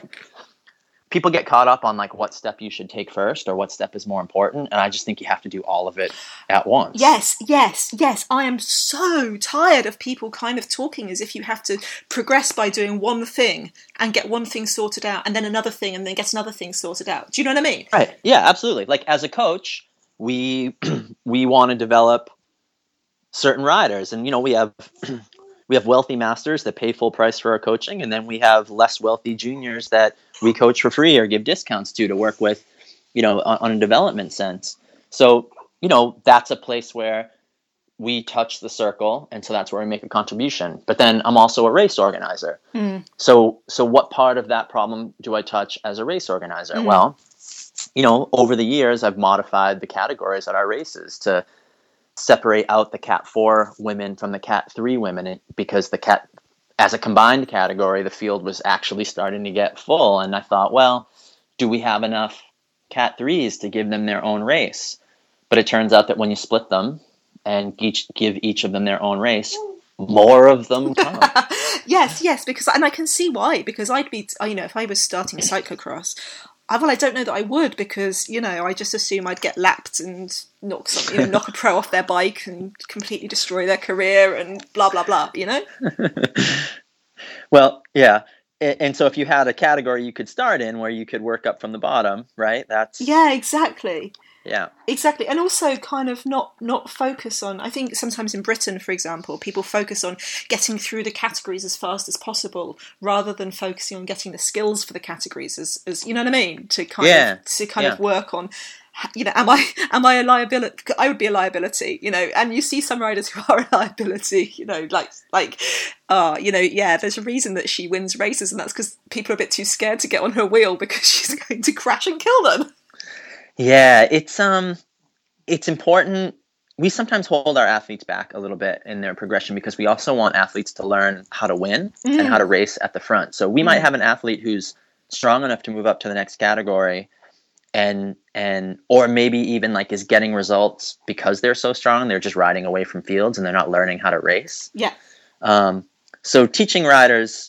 people get caught up on like what step you should take first or what step is more important. And I just think you have to do all of it at once. Yes, yes, yes. I am so tired of people kind of talking as if you have to progress by doing one thing and get one thing sorted out and then another thing and then get another thing sorted out. Do you know what I mean? Right. Yeah, absolutely. Like as a coach, we [CLEARS THROAT] we want to develop certain riders and you know, we have [CLEARS THROAT] we have wealthy masters that pay full price for our coaching and then we have less wealthy juniors that we coach for free or give discounts to to work with, you know, on, on a development sense. So, you know, that's a place where we touch the circle and so that's where we make a contribution. But then I'm also a race organizer. Mm. So so what part of that problem do I touch as a race organizer? Mm. Well, you know, over the years I've modified the categories at our races to separate out the cat 4 women from the cat 3 women because the cat as a combined category the field was actually starting to get full and I thought, well, do we have enough cat 3s to give them their own race? But it turns out that when you split them and each give each of them their own race, more of them [LAUGHS] come. yes, yes, because and I can see why. Because I'd be, you know, if I was starting cyclocross, I, well, I don't know that I would because you know I just assume I'd get lapped and knock some, you know, knock a pro [LAUGHS] off their bike and completely destroy their career and blah blah blah. You know? [LAUGHS] Well, yeah. And so if you had a category you could start in where you could work up from the bottom, right? That's Yeah, exactly. Yeah. Exactly, and also kind of not not focus on. I think sometimes in Britain, for example, people focus on getting through the categories as fast as possible, rather than focusing on getting the skills for the categories as, as you know what I mean. To kind Yeah, of to kind of work on. You know, am I [LAUGHS] am I a liability? I would be a liability, you know. And you see some riders who [LAUGHS] are a liability, you know, like like, uh, you know, yeah. There's a reason that she wins races, and that's because people are a bit too scared to get on her wheel [LAUGHS] because she's going to crash and kill them. Yeah, it's um it's important we sometimes hold our athletes back a little bit in their progression because we also want athletes to learn how to win and how to race at the front. So we might Mm. have an athlete who's strong enough to move up to the next category and and or maybe even like is getting results because they're so strong they're just riding away from fields and they're not learning how to race. Yeah. Um, so teaching riders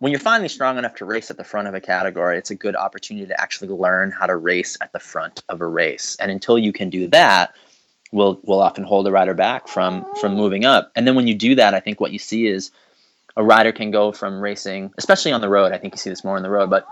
when you're finally strong enough to race at the front of a category, it's a good opportunity to actually learn how to race at the front of a race. And until you can do that, will will often hold a rider back from from moving up. And then when you do that, I think what you see is a rider can go from racing, especially on the road. I think you see this more on the road, but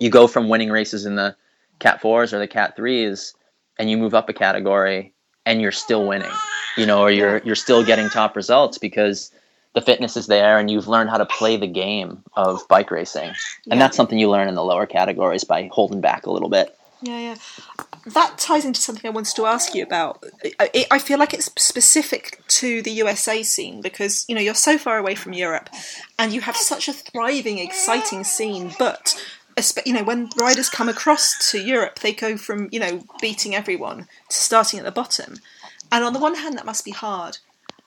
you go from winning races in the cat fours or the cat threes, and you move up a category, and you're still winning, you know, or you're you're still getting top results because the fitness is there and you've learned how to play the game of bike racing. And Yeah. that's something you learn in the lower categories by holding back a little bit. Yeah, yeah. That ties into something I wanted to ask you about. I, I feel like it's specific to the USA scene because you know you're so far away from Europe, and you have such a thriving, exciting scene. But you know when riders come across to Europe, they go from you know beating everyone to starting at the bottom, and on the one hand that must be hard.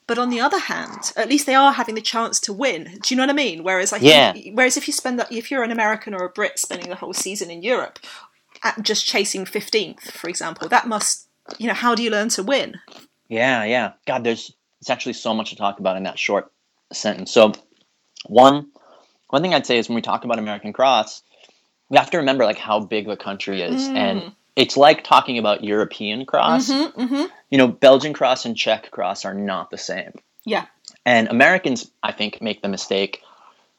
But on the other hand, at least they are having the chance to win. Do you know what I mean? Whereas I Yeah. think, whereas if you spend that, if you're an American or a Brit spending the whole season in Europe, at just chasing 15th, for example, that must, you know, how do you learn to win? Yeah, yeah. God, there's it's actually so much to talk about in that short sentence. So, one one thing I'd say is when we talk about American cross, we have to remember like how big the country is, and mm. It's like talking about European cross. Mm-hmm. You know, Belgian cross and Czech cross are not the same. Yeah. And Americans, I think, make the mistake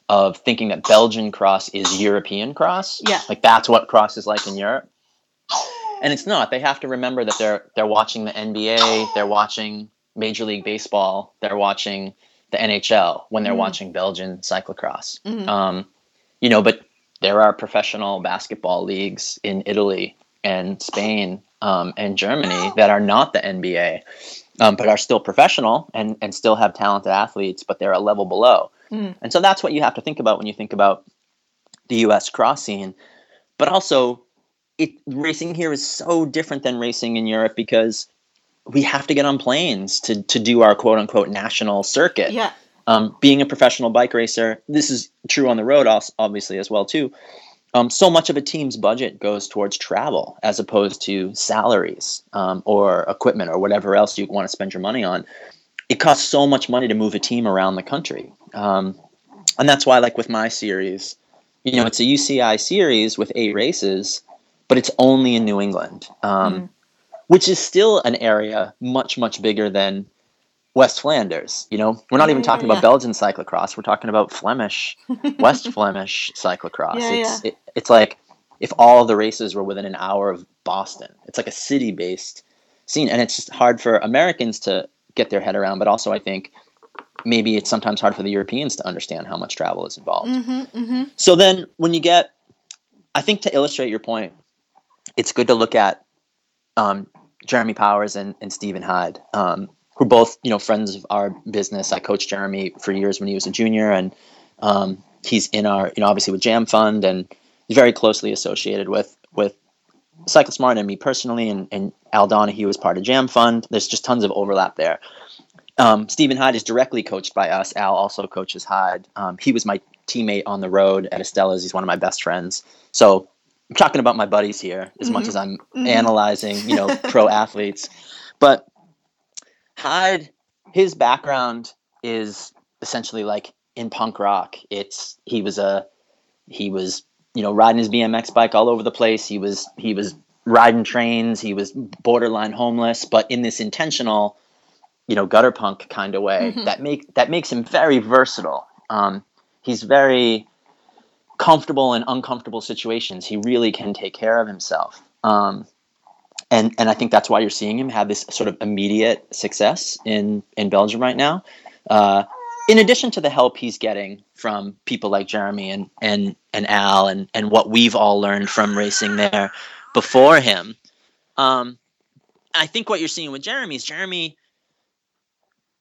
of thinking that Belgian cross is European cross. Yeah. Like that's what cross is like in Europe. And it's not. They have to remember that they're they're watching the NBA, they're watching Major League Baseball, they're watching the NHL when they're Mhm. watching Belgian cyclocross. Mhm. Um, you know, but there are professional basketball leagues in Italy and Spain um, and Germany that are not the NBA, um, but are still professional and, and still have talented athletes, but they're a level below. Mm. And so that's what you have to think about when you think about the U.S. cross scene. But also, it racing here is so different than racing in Europe because we have to get on planes to, to do our quote unquote national circuit Yeah. um, being a professional bike racer, this is true on the road, obviously as well too. Um, so much of a team's budget goes towards travel as opposed to salaries um, or equipment or whatever else you want to spend your money on. It costs so much money to move a team around the country, um, and that's why, like with my series, you know, it's a UCI series with eight races, but it's only in New England, um, Mm. which is still an area much much bigger than West Flanders. You know, we're not even talking yeah. about Belgian cyclocross. We're talking about Flemish, [LAUGHS] West Flemish cyclocross. Yeah, it's It, it's like if all the races were within an hour of Boston. It's like a city-based scene, and it's just hard for Americans to get their head around. But also, I think maybe it's sometimes hard for the Europeans to understand how much travel is involved. Mm-hmm, mm-hmm. So then, when you get, I think to illustrate your point, it's good to look at um, Jeremy Powers and, and Stephen Hyde, um, who are both you know friends of our business. I coached Jeremy for years when he was a junior, and um, he's in our you know obviously with Jam Fund, and he's very closely associated with with Cycle-Smart and me personally, and, and Al Donahue was part of Jam Fund. There's just tons of overlap there. Um, Stephen Hyde is directly coached by us. Al also coaches Hyde. Um, he was my teammate on the road at Astellas. He's one of my best friends. So I'm talking about my buddies here as much Mhm. as I'm Mhm. analyzing, you know, pro athletes. But Hyde, his background is essentially like in punk rock. It's he was a he was you know riding his BMX bike all over the place. He was he was riding trains. He was borderline homeless, but in this intentional, you know, gutter punk kind of way Mhm. that make that makes him very versatile. Um, he's very comfortable in uncomfortable situations. He really can take care of himself. Um, and and I think that's why you're seeing him have this sort of immediate success in in Belgium right now. Uh, in addition to the help he's getting from people like Jeremy and and and Al and and what we've all learned from racing there before him, um, I think what you're seeing with Jeremy is Jeremy.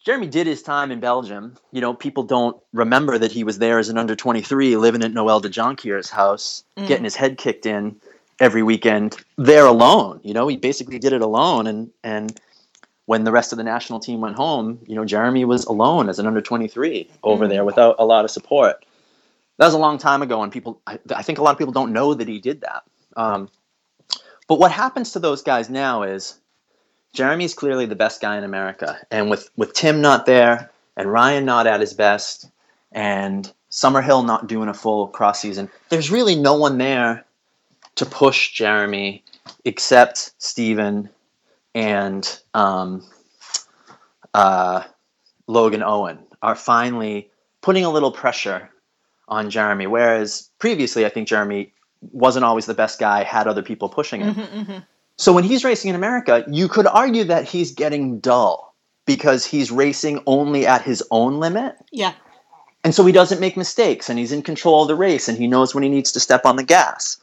Jeremy did his time in Belgium. You know, people don't remember that he was there as an under 23 living at Noël Dejonckheere's house, Mm. getting his head kicked in every weekend there alone. You know, he basically did it alone. And, and when the rest of the national team went home, you know, Jeremy was alone as an under 23 over Mm. there without a lot of support. That was a long time ago, and people, I, I think a lot of people don't know that he did that. Um, but what happens to those guys now is Jeremy's clearly the best guy in America, and with with Tim not there, and Ryan not at his best, and Summerhill not doing a full cross season, there's really no one there to push Jeremy except Steven and um, uh, Logan Owen are finally putting a little pressure on Jeremy. Whereas previously, I think Jeremy wasn't always the best guy, had other people pushing him. Mm-hmm, mm-hmm. So when he's racing in America, you could argue that he's getting dull because he's racing only at his own limit. Yeah. And so he doesn't make mistakes and he's in control of the race and he knows when he needs to step on the gas.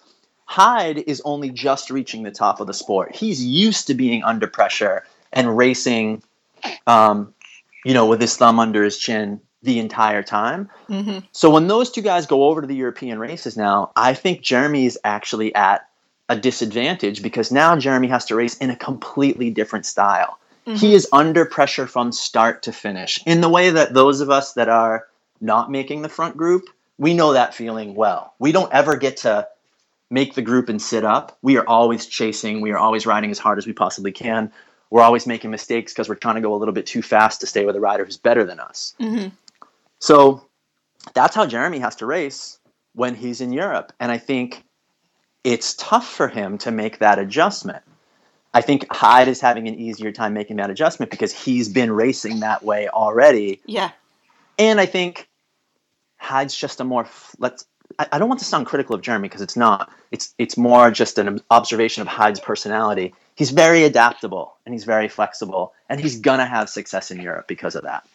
Hyde is only just reaching the top of the sport. He's used to being under pressure and racing, um, you know, with his thumb under his chin the entire time. hmm So when those two guys go over to the European races now, I think Jeremy is actually at a disadvantage because now Jeremy has to race in a completely different style. He is under pressure from start to finish in the way that those of us that are not making the front group, we know that feeling well. We don't ever get to make the group and sit up. We are always chasing, we are always riding as hard as we possibly can. We're always making mistakes because we're trying to go a little bit too fast to stay with a rider who's better than us. hmm So that's how Jeremy has to race when he's in Europe. And I think it's tough for him to make that adjustment. I think Hyde is having an easier time making that adjustment because he's been racing that way already. Yeah. And I think Hyde's just a more let's I don't want to sound critical of Jeremy because it's not. It's it's more just an observation of Hyde's personality. He's very adaptable and he's very flexible and he's gonna have success in Europe because of that.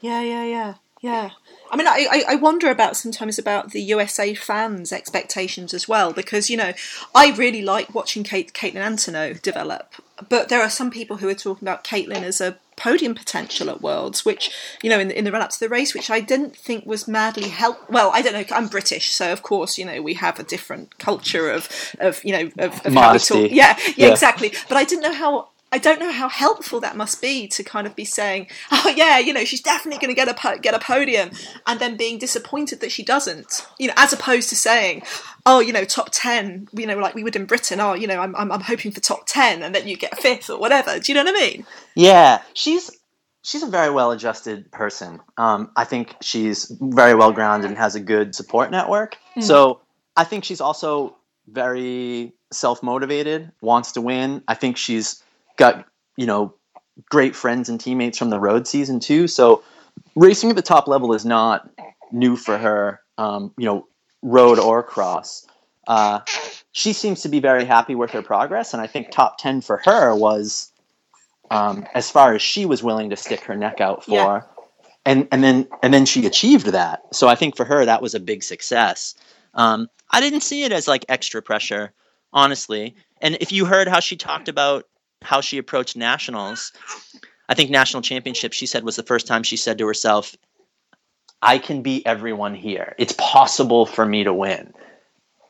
Yeah, yeah, yeah, yeah. I mean, I, I, wonder about sometimes about the USA fans' expectations as well, because you know, I really like watching Kate, Kaitlin Antonneau develop, but there are some people who are talking about Caitlin as a podium potential at Worlds, which you know, in, the- in the run up to the race, which I didn't think was madly help. Well, I don't know. I'm British, so of course, you know, we have a different culture of of you know of, of how we talk. Yeah, yeah, Yeah. exactly. But I didn't know how. I don't know how helpful that must be to kind of be saying, "Oh yeah, you know, she's definitely going to get a po- get a podium," and then being disappointed that she doesn't. You know, as opposed to saying, "Oh, you know, top ten. you know, like we would in Britain. Oh, you know, I'm I'm, I'm hoping for top ten, and then you get fifth or whatever. Do you know what I mean? Yeah, she's she's a very well adjusted person. Um, I think she's very well grounded and has a good support network. So I think she's also very self motivated, wants to win. I think she's got you know great friends and teammates from the road season too. So racing at the top level is not new for her. Um, you know, road or cross. Uh, she seems to be very happy with her progress, and I think top ten for her was um, as far as she was willing to stick her neck out for. Yeah. And, and then and then she achieved that. So I think for her that was a big success. Um, I didn't see it as like extra pressure, honestly. And if you heard how she talked about how she approached nationals, I think national championship she said was the first time she said to herself, "I can be everyone here. It's possible for me to win."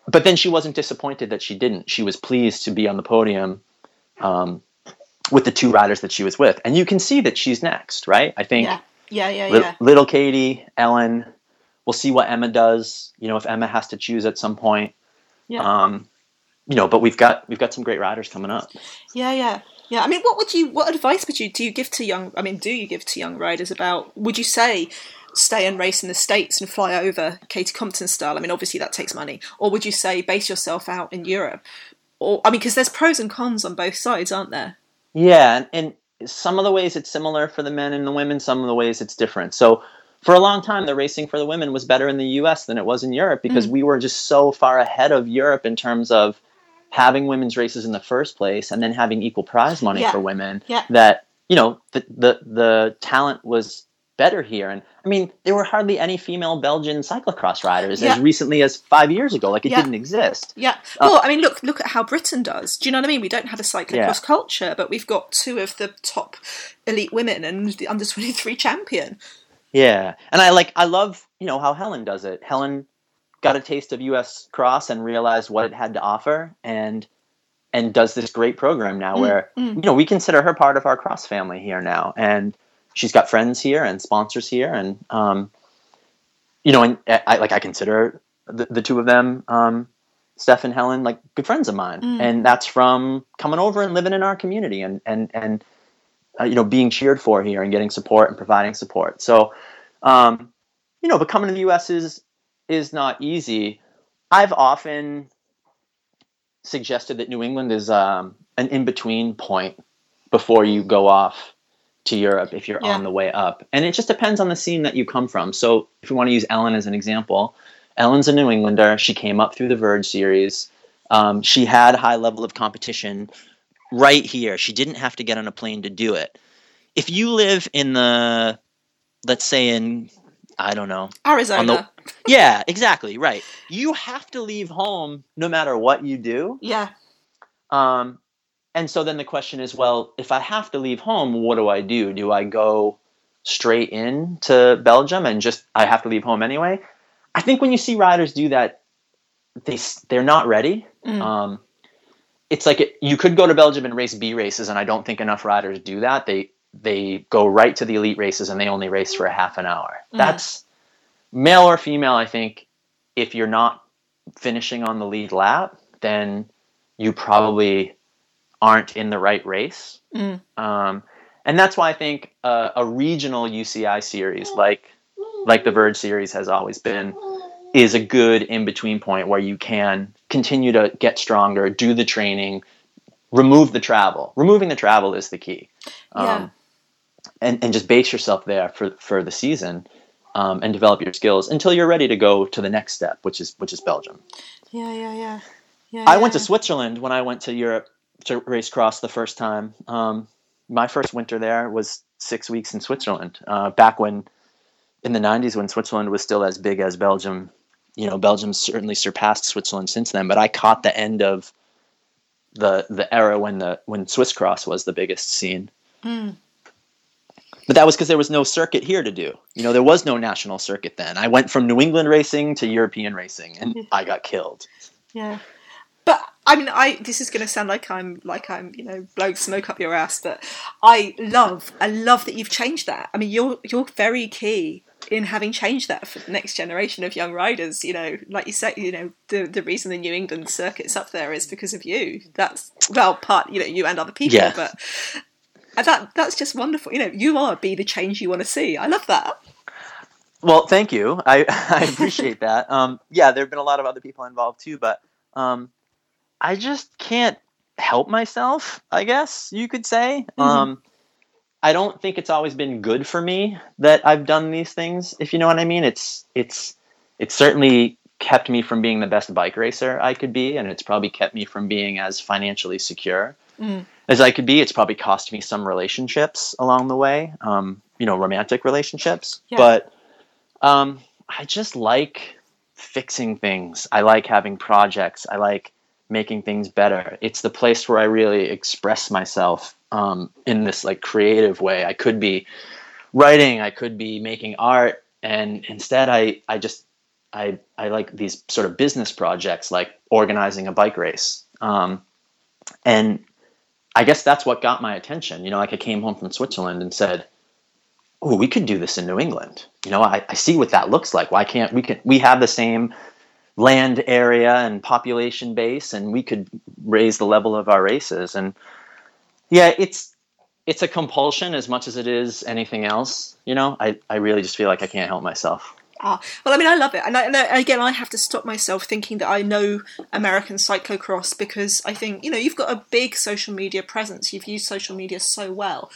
But then she wasn't disappointed that she didn't. She was pleased to be on the podium um, with the two riders that she was with, and you can see that she's next, right? I think Yeah, yeah, yeah, Lit- yeah. little Katie, Ellen. We'll see what Emma does. You know, if Emma has to choose at some point. Yeah. Um, you know, but we've got we've got some great riders coming up. Yeah, yeah, yeah. I mean, what would you? What advice would you do you give to young? I mean, do you give to young riders about? Would you say stay and race in the states and fly over Katie Compton style? I mean, obviously that takes money. Or would you say base yourself out in Europe? Or I mean, because there's pros and cons on both sides, aren't there? Yeah, and, and some of the ways it's similar for the men and the women. Some of the ways it's different. So for a long time, the racing for the women was better in the U.S. than it was in Europe because mm. we were just so far ahead of Europe in terms of having women's races in the first place and then having equal prize money Yeah. for women. Yeah. That you know the the the talent was better here and i mean there were hardly any female belgian cyclocross riders as recently as five years ago like it Yeah. didn't exist Yeah. Uh, well, I mean, look, look at how Britain does. Do you know what I mean? We don't have a cyclocross Yeah. culture, but we've got two of the top elite women and the under twenty three champion. Yeah, and I like I love you know how Helen does it. Helen got a taste of U.S. Cross and realized what it had to offer, and and does this great program now where you know we consider her part of our cross family here now, and she's got friends here and sponsors here, and um, you know, and I like I consider the, the two of them, um, Steph and Helen, like good friends of mine, and that's from coming over and living in our community and and and uh, you know being cheered for here and getting support and providing support. So, um, you know, but coming to the U.S. is is not easy. I've often suggested that New England is um, an in between point before you go off to Europe if you're Yeah. on the way up, and it just depends on the scene that you come from. So, if you want to use Ellen as an example, Ellen's a New Englander. She came up through the Verge series. Um, she had a high level of competition right here. She didn't have to get on a plane to do it. if you live in the, let's say in, I don't know, Arizona. Yeah, exactly, right. You have to leave home no matter what you do. yeah. Um, and so then the question is, well, if I have to leave home, what do I do? Do I go straight in to Belgium and just I have to leave home anyway? I think when you see riders do that, they they're not ready. Mm. Um, it's like it, you could go to Belgium and race B races, and I don't think enough riders do that. They they go right to the elite races and they only race for a half an hour. Mm. That's male or female. I think if you're not finishing on the lead lap, then you probably aren't in the right race. Mm. Um, and that's why I think uh, a regional UCI series, like like the Verge series has always been, is a good in between point where you can continue to get stronger, do the training, remove the travel. Removing the travel is the key. Um, Yeah. and, and just base yourself there for, for the season um, and develop your skills until you're ready to go to the next step, which is which is Belgium. Yeah, yeah, yeah. yeah I went to. Switzerland when I went to Europe to race cross the first time. Um, my first winter there was six weeks in Switzerland. Uh, back when, in the '90s, when Switzerland was still as big as Belgium, you know, Belgium certainly surpassed Switzerland since then. But I caught the end of the the era when the when Swiss cross was the biggest scene. Mm. But that was because there was no circuit here to do. You know, there was no national circuit then. I went from New England racing to European racing, and mm-hmm. I got killed. Yeah. But I mean, I this is going to sound like I'm like I'm you know blowing smoke up your ass, but I love I love that you've changed that. I mean, you're you're very key in having changed that for the next generation of young riders. You know, like you said, you know, the the reason the New England circuit's up there is because of you. That's well, part you know you and other people, Yeah. but. That that's just wonderful. You know, you are be the change you want to see. I love that. Well, thank you. I, [LAUGHS] I appreciate that. Um, yeah, there have been a lot of other people involved too, but um, I just can't help myself, I guess you could say. Um, I don't think it's always been good for me that I've done these things, if you know what I mean. It's it's it's certainly kept me from being the best bike racer I could be, and it's probably kept me from being as financially secure Mm. As I could be. It's probably cost me some relationships along the way, um, you know, romantic relationships. Yeah. But um, I just like fixing things. I like having projects. I like making things better. It's the place where I really express myself um, in this like creative way. I could be writing. I could be making art, and instead, I I just I I like these sort of business projects, like organizing a bike race. Um, and I guess that's what got my attention. You know, like I came home from Switzerland and said, "Oh, we could do this in New England." You know, I, I see what that looks like. Why can't we? Can we have the same land area and population base, and we could raise the level of our races? And yeah, it's it's a compulsion as much as it is anything else. You know, I I really just feel like I can't help myself. Ah, well, I mean, I love it, and, I, and again, I have to stop myself thinking that I know American cyclocross because I think you know you've got a big social media presence. You've used social media so well,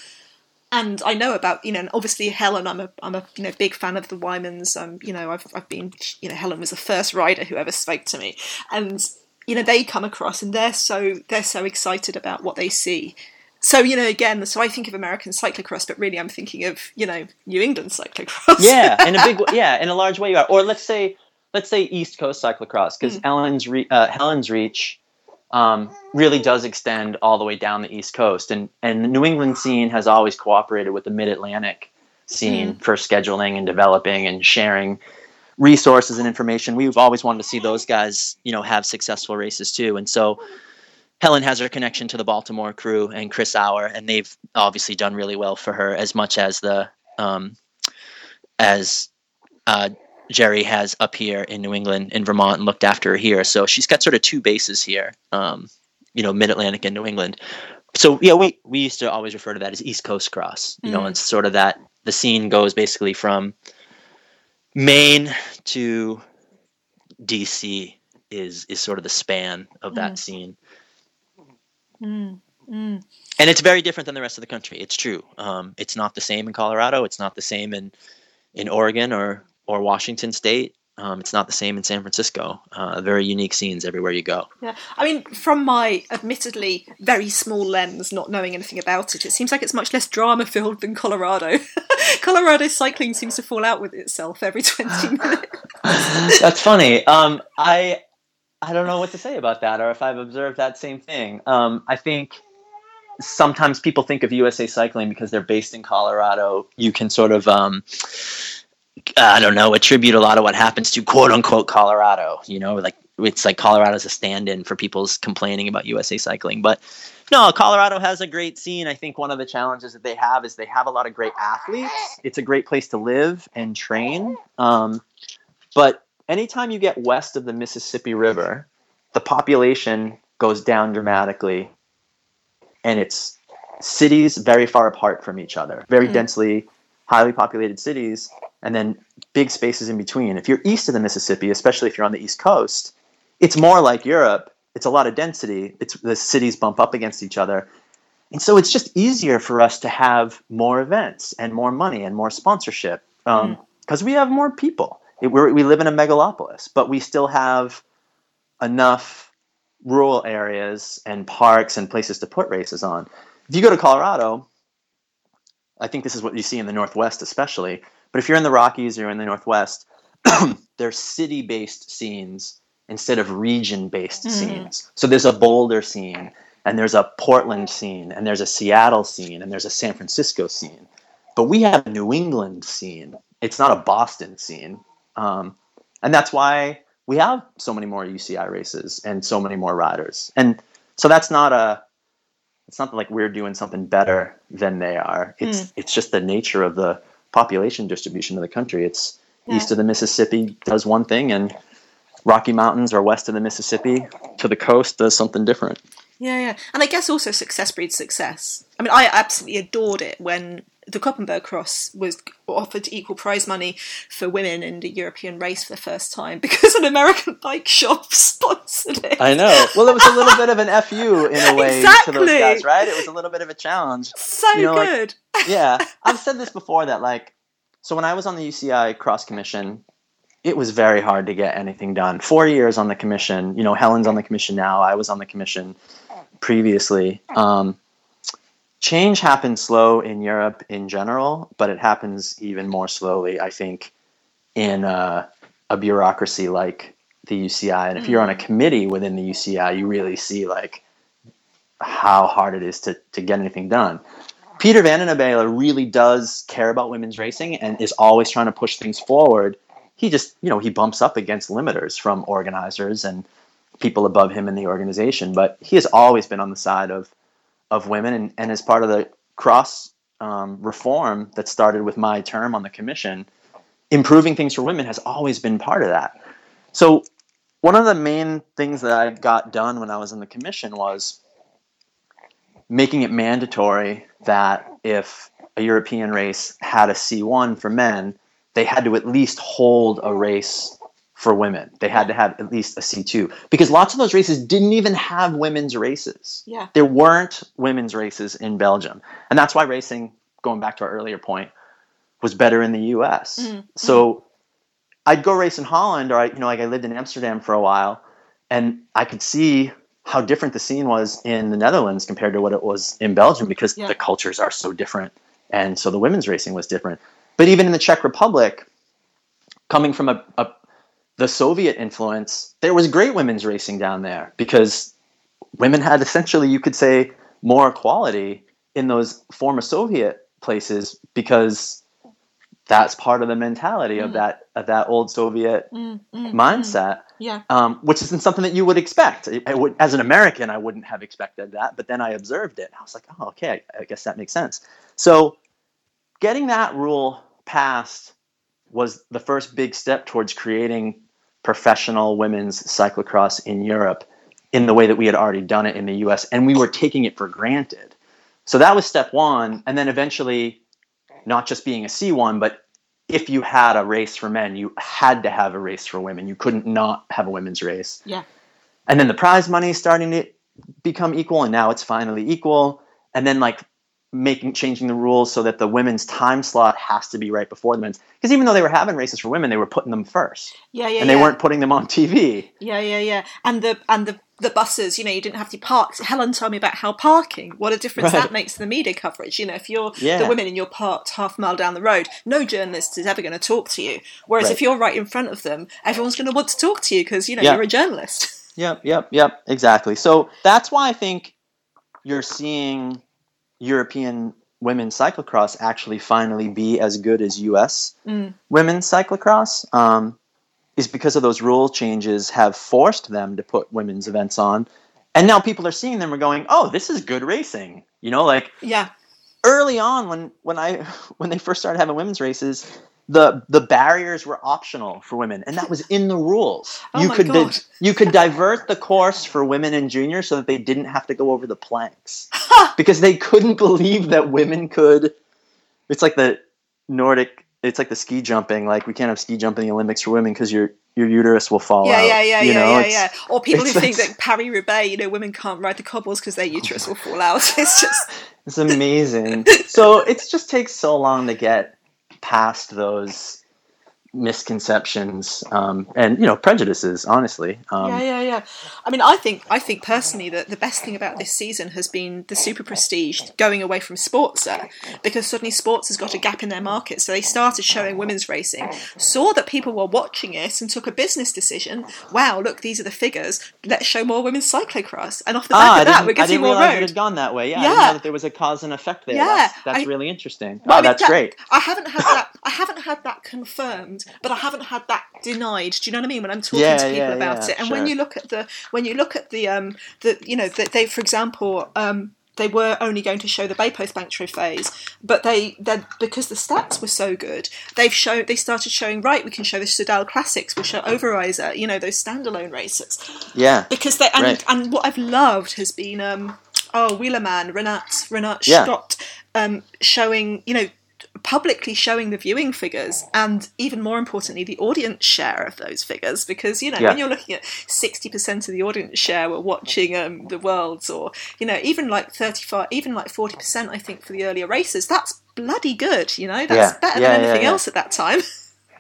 and I know about you know, and obviously Helen. I'm a I'm a you know big fan of the Wymans. Um, you know, I've I've been you know Helen was the first rider who ever spoke to me, and you know they come across and they're so they're so excited about what they see. So you know, again, so I think of American cyclocross, but really I'm thinking of you know New England cyclocross. yeah, [LAUGHS] in a big yeah, in a large way you are. Or let's say let's say East Coast cyclocross because Mm. Helen's re- uh, Helen's reach um, really does extend all the way down the East Coast, and and the New England scene has always cooperated with the Mid Atlantic scene for scheduling and developing and sharing resources and information. We've always wanted to see those guys, you know, have successful races too, and so. Helen has her connection to the Baltimore crew and Chris Hour, and they've obviously done really well for her as much as the um, as uh, Jerry has up here in New England, in Vermont, and looked after her here. So she's got sort of two bases here, um, you know, Mid Atlantic and New England. So yeah, we we used to always refer to that as East Coast Cross. You know, Mm. it's sort of that the scene goes basically from Maine to DC is is sort of the span of that scene. Mm, mm. and it's very different than the rest of the country. It's true. Um, it's not the same in Colorado. It's not the same in in Oregon or or Washington State. Um, it's not the same in San Francisco. Uh, very unique scenes everywhere you go. Yeah, I mean, from my admittedly very small lens, not knowing anything about it, it seems like it's much less drama filled than Colorado. [LAUGHS] Colorado cycling seems to fall out with itself every 20 [LAUGHS] minutes. That's funny. Um, I I don't know what to say about that, or if I've observed that same thing. Um, I think sometimes people think of USA Cycling because they're based in Colorado. You can sort of um, I don't know, attribute a lot of what happens to quote unquote Colorado. You know, like it's like Colorado's a stand-in for people's complaining about USA Cycling, but no, Colorado has a great scene. I think one of the challenges that they have is they have a lot of great athletes. It's a great place to live and train. Um, but anytime you get west of the Mississippi River, the population goes down dramatically, and it's cities very far apart from each other, very mm. densely, highly populated cities and then big spaces in between. If you're east of the Mississippi, especially if you're on the East Coast, it's more like Europe. It's a lot of density. It's the cities bump up against each other. And so it's just easier for us to have more events and more money and more sponsorship because um, mm. we have more people. It, we live in a megalopolis, but we still have enough rural areas and parks and places to put races on. If you go to Colorado, I think this is what you see in the Northwest, especially but if you're in the Rockies or in the Northwest, [CLEARS THROAT] they're city based scenes instead of region based mm-hmm. scenes. So there's a Boulder scene, and there's a Portland scene, and there's a Seattle scene, and there's a San Francisco scene. But we have a New England scene. It's not a Boston scene. Um, and that's why we have so many more UCI races and so many more riders. And so that's not a it's not like we're doing something better than they are. It's mm. it's just the nature of the population distribution of the country. It's yeah. east of the Mississippi does one thing, and Rocky Mountains or west of the Mississippi to the coast does something different. Yeah, yeah, and I guess also success breeds success. I mean, I absolutely adored it when the Koppenberg Cross was offered equal prize money for women in the European race for the first time [LAUGHS] because an American bike shop [LAUGHS] sponsored it. I know. Well, it was a little bit of an [LAUGHS] fu in a way exactly. to those guys, right? It was a little bit of a challenge. So you know, good. Like, yeah, I've said this before that like, so when I was on the UCI Cross Commission, it was very hard to get anything done. Four years on the commission. You know, Helen's on the commission now. I was on the commission previously. Um, change happens slow in Europe in general, but it happens even more slowly, I think, in uh, a bureaucracy like the UCI. And if you're on a mm. committee within the UCI, you really see like how hard it is to, to get anything done. Peter Van den Abeele really does care about women's racing and is always trying to push things forward. He just, you know, he bumps up against limiters from organizers and people above him in the organization, but he has always been on the side of of women, and, and as part of the cross um, reform that started with my term on the commission, improving things for women has always been part of that. So one of the main things that I got done when I was in the commission was making it mandatory that if a European race had a C1 for men, they had to at least hold a race for women. They had to have at least a C2 because lots of those races didn't even have women's races. Yeah. There weren't women's races in Belgium. And that's why racing, going back to our earlier point, was better in the US. Mm-hmm. So I'd go race in Holland or I you know like I lived in Amsterdam for a while and I could see how different the scene was in the Netherlands compared to what it was in Belgium because yeah. the cultures are so different and so the women's racing was different. But even in the Czech Republic coming from a, a the Soviet influence, there was great women's racing down there because women had essentially, you could say, more equality in those former Soviet places because that's part of the mentality mm. of that of that old Soviet mm, mm, mindset. Mm. Yeah, um, which isn't something that you would expect. I, would, as an American, I wouldn't have expected that, but then I observed it. I was like, oh, okay, I, I guess that makes sense. So, getting that rule passed was the first big step towards creating professional women's cyclocross in Europe in the way that we had already done it in the US, and we were taking it for granted. So that was step one. And then eventually, not just being a C1, but if you had a race for men, you had to have a race for women. You couldn't not have a women's race. Yeah. And then the prize money is starting to become equal, and now it's finally equal. And then, like, making changing the rules so that the women's time slot has to be right before the men's. Because even though they were having races for women, they were putting them first, Yeah, yeah, and they yeah. weren't putting them on TV. Yeah, yeah, yeah. And the and the the buses, you know, you didn't have to park. Helen told me about how parking, what a difference Right. that makes to the media coverage. You know, if you're Yeah. the women and you're parked half a mile down the road, no journalist is ever going to talk to you. Whereas Right. if you're right in front of them, everyone's going to want to talk to you because you know Yeah. you're a journalist. [LAUGHS] Yep, yep, yep, exactly. So that's why I think you're seeing European women's cyclocross actually finally be as good as U.S. Mm. women's cyclocross. Um, is because of those rule changes have forced them to put women's events on, and now people are seeing them and going, "Oh, this is good racing." You know, like Yeah, early on when when I [LAUGHS] when they first started having women's races, the the barriers were optional for women, and that was in the rules. Oh you could di- you could divert the course for women and juniors so that they didn't have to go over the planks [LAUGHS] because they couldn't believe that women could. It's like the Nordic. It's like the ski jumping. Like we can't have ski jump in the Olympics for women because your your uterus will fall yeah, out. yeah, yeah, you yeah, know? yeah, yeah. Or people who think that Paris Roubaix, you know, women can't ride the cobbles because their uterus will fall out. [LAUGHS] It's just [LAUGHS] It's amazing. so it just takes so long to get past those misconceptions um, and you know prejudices. Honestly, um, yeah, yeah, yeah. I mean, I think I think personally that the best thing about this season has been the super prestige going away from Sporza because suddenly Sporza has got a gap in their market. So they started showing women's racing, saw that people were watching it, and took a business decision. Wow, look, these are the figures. Let's show more women's cyclocross, and off the back Ah, of that, we're I getting didn't more realize it road. had gone that way. Yeah, I Yeah. didn't know that there was a cause and effect there. Yeah, that's, that's I- really interesting. Well, I oh, mean, that's that- great. I haven't had that. I haven't had that confirmed, but I haven't had that denied. Do you know what I mean? When I'm talking Yeah, to people yeah, about yeah, it, and when you look at the when you look at the um the you know that they for example um they were only going to show the bpost bank trophies, but they then because the stats were so good, they've shown they started showing right. We can show the Soudal Classics. We'll show Overijse. You know those standalone races Yeah, because they and Right. and what I've loved has been um oh Wheelerman Renaat Renaat Yeah. Schotte um showing you know publicly showing the viewing figures and even more importantly the audience share of those figures because you know Yeah. when you're looking at 60% of the audience share were watching um, the worlds or you know even like 35 even like 40% I think for the earlier races that's bloody good you know that's Yeah. better Yeah, than anything else at that time [LAUGHS]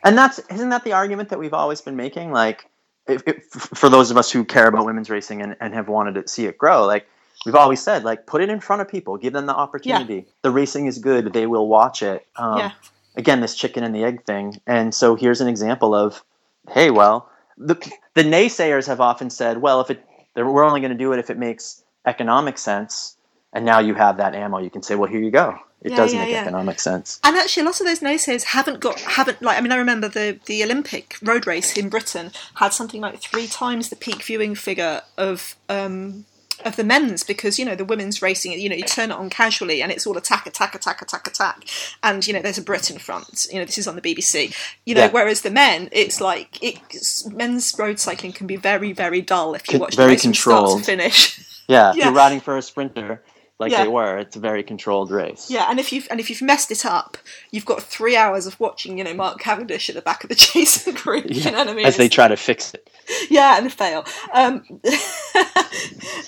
and that's isn't that the argument that we've always been making? Like, if, if, for those of us who care about women's racing and, and have wanted to see it grow, like we've always said, like put it in front of people, give them the opportunity. The racing is good; they will watch it. Um, Yeah. Again, this chicken and the egg thing, and so here's an example of, hey, well, the the naysayers have often said, well, if it we're only going to do it if it makes economic sense, and now you have that ammo, you can say, well, here you go. It Yeah, does yeah, make yeah. economic sense. And actually, a lot of those naysayers haven't got haven't like. I mean, I remember the the Olympic road race in Britain had something like three times the peak viewing figure of um, of the men's because you know the women's racing. You know, you turn it on casually and it's all attack, attack, attack, attack, attack, and you know there's a Brit in front. You know, this is on the BBC. You know, Yeah. whereas the men, it's like it's, men's road cycling can be very very dull if you watch very the race from start to controlled. finish. Yeah, [LAUGHS] Yeah. you're riding for a sprinter like Yeah. they were. It's a very controlled race. Yeah, and if you've and if you've messed it up, you've got three hours of watching, you know, Mark Cavendish at the back of the [LAUGHS] chasing group. You know what I mean? As they try to fix it. yeah, and fail. Um, [LAUGHS]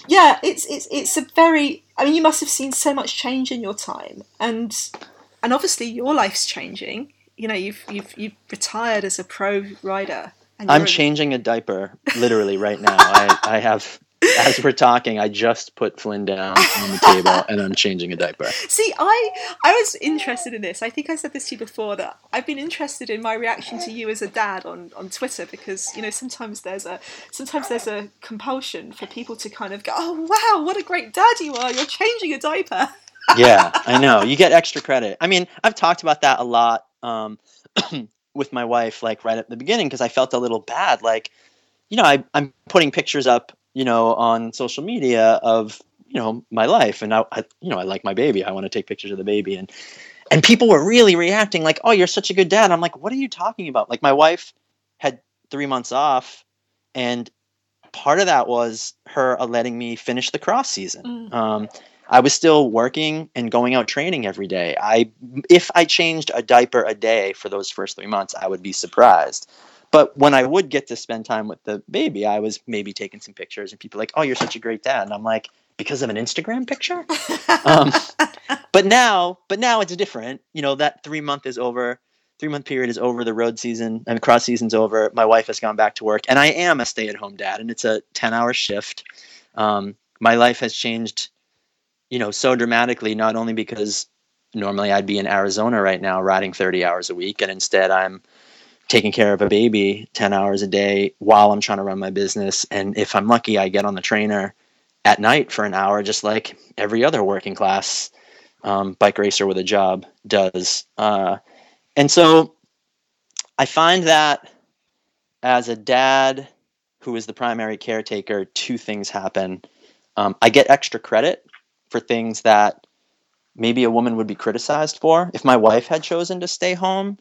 yeah, it's it's it's a very. I mean, you must have seen so much change in your time, and and obviously your life's changing. You know, you've you've you've retired as a pro rider. I'm changing a diaper literally right now. I, I have, as we're talking, I just put Flynn down on the table and I'm changing a diaper. [LAUGHS] See, I I was interested in this. I think I said this to you before that I've been interested in my reaction to you as a dad on, on Twitter because you know sometimes there's a sometimes there's a compulsion for people to kind of go, oh wow, what a great dad you are! You're changing a diaper. [LAUGHS] Yeah, I know. You get extra credit. I mean, I've talked about that a lot um, [CLEARS THROAT] with my wife, like right at the beginning, because I felt a little bad. Like, you know, I, I'm putting pictures up, you know, on social media of, you know, my life, and I, I you know, I like my baby. I want to take pictures of the baby, and and people were really reacting, like, "Oh, you're such a good dad." I'm like, "What are you talking about?" Like, my wife had three months off, and part of that was her uh, letting me finish the cross season. Mm. Um, I was still working and going out training every day. I if I changed a diaper a day for those first 3 months, I would be surprised. But when I would get to spend time with the baby, I was maybe taking some pictures and people like, "Oh, you're such a great dad." And I'm like, "Because of an Instagram picture?" um, [LAUGHS] but now, but now it's different. You know, that three month is over. Three month period is over. The road season and cross season's over. My wife has gone back to work, and I am a stay at home dad, and it's a ten hour shift. Um, my life has changed, you know, so dramatically. Not only because normally I'd be in Arizona right now riding thirty hours a week, and instead I'm taking care of a baby 10 hours a day while I'm trying to run my business. And if I'm lucky, I get on the trainer at night for an hour, just like every other working class um, bike racer with a job does. Uh, and so I find that as a dad who is the primary caretaker, two things happen. Um, I get extra credit for things that maybe a woman would be criticized for. If my wife had chosen to stay home,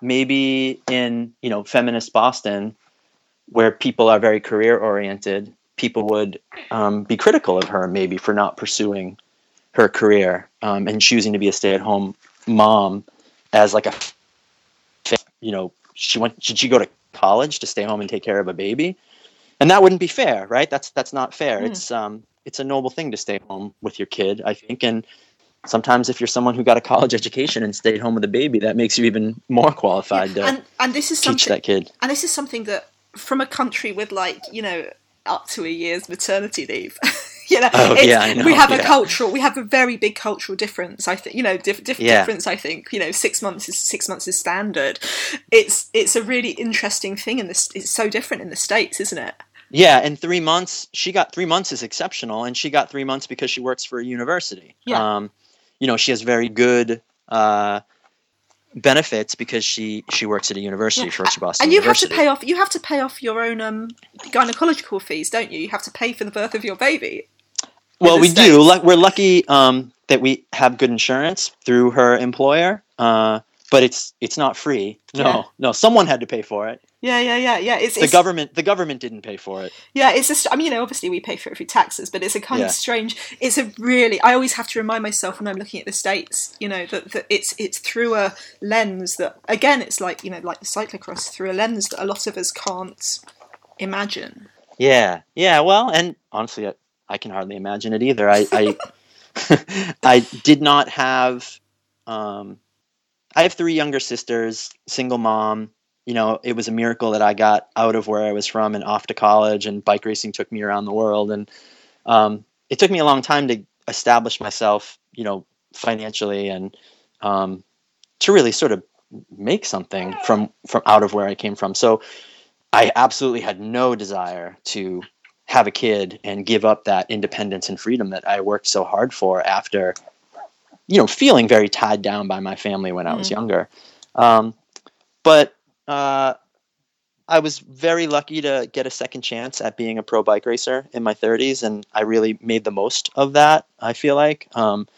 maybe in you know feminist Boston, where people are very career oriented, people would um, be critical of her maybe for not pursuing her career um, and choosing to be a stay at home mom as like a you know she went should she go to college to stay home and take care of a baby? And that wouldn't be fair right? That's that's not fair. Mm. it's um it's a noble thing to stay home with your kid i think and sometimes if you're someone who got a college education and stayed home with a baby, that makes you even more qualified yeah. to and, and this is teach that kid. And this is something that from a country with like you know up to a year's maternity leave. [LAUGHS] you know, oh, yeah, know. we have yeah. a cultural, we have a very big cultural difference. I think, you know, diff- diff- yeah. difference. I think, you know, six months is six months is standard. It's it's a really interesting thing in this. It's so different in the states, isn't it? Yeah, and three months. She got three months is exceptional, and she got three months because she works for a university. Yeah. Um, you know she has very good uh, benefits because she she works at a university, yeah. First Boston and you University. have to pay off you have to pay off your own um, gynecological fees, don't you? You have to pay for the birth of your baby. Well, we States. do. We're lucky um, that we have good insurance through her employer. Uh, but it's it's not free. No, yeah. no, someone had to pay for it. Yeah, yeah, yeah, yeah. It's, the it's, government. The government didn't pay for it. Yeah, it's just. I mean, you know, obviously we pay for it through taxes, but it's a kind yeah. of strange. It's a really. I always have to remind myself when I'm looking at the states, you know, that, that it's it's through a lens that again, it's like you know, like the cyclocross through a lens that a lot of us can't imagine. Yeah, yeah. Well, and honestly, I, I can hardly imagine it either. I I, [LAUGHS] I did not have. Um, I have three younger sisters, single mom. You know, it was a miracle that I got out of where I was from and off to college, and bike racing took me around the world. And um, it took me a long time to establish myself, you know, financially and um, to really sort of make something from from out of where I came from. So I absolutely had no desire to have a kid and give up that independence and freedom that I worked so hard for after you know, feeling very tied down by my family when I was mm. younger. Um, but uh, I was very lucky to get a second chance at being a pro bike racer in my 30s, and I really made the most of that. I feel like um,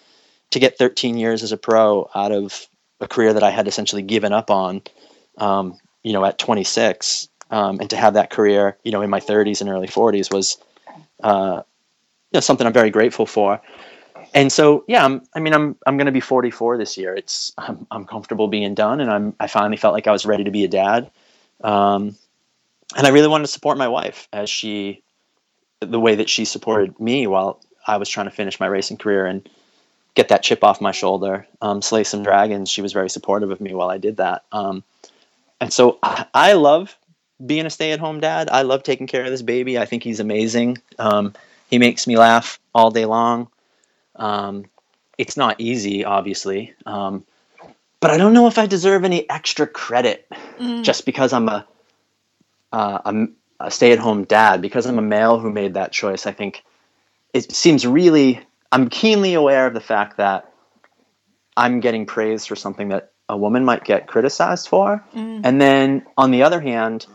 to get 13 years as a pro out of a career that I had essentially given up on, um, you know, at 26, um, and to have that career, you know, in my 30s and early 40s was, uh, you know, something I'm very grateful for and so yeah I'm, i mean i'm i'm going to be 44 this year. It's I'm, I'm comfortable being done and i'm i finally felt like i was ready to be a dad. Um, and i really wanted to support my wife as she the way that she supported me while i was trying to finish my racing career and get that chip off my shoulder. Um, slay some dragons she was very supportive of me while i did that. Um, and so I, I, love being a stay-at-home dad. I love taking care of this baby. I think he's amazing. Um, he makes me laugh all day long um, it's not easy, obviously, um, but I don't know if I deserve any extra credit mm. just because I'm a, uh, a, a stay-at-home dad. Because I'm a male who made that choice, I think it seems really. I'm keenly aware of the fact that I'm getting praised for something that a woman might get criticized for, mm. and then on the other hand,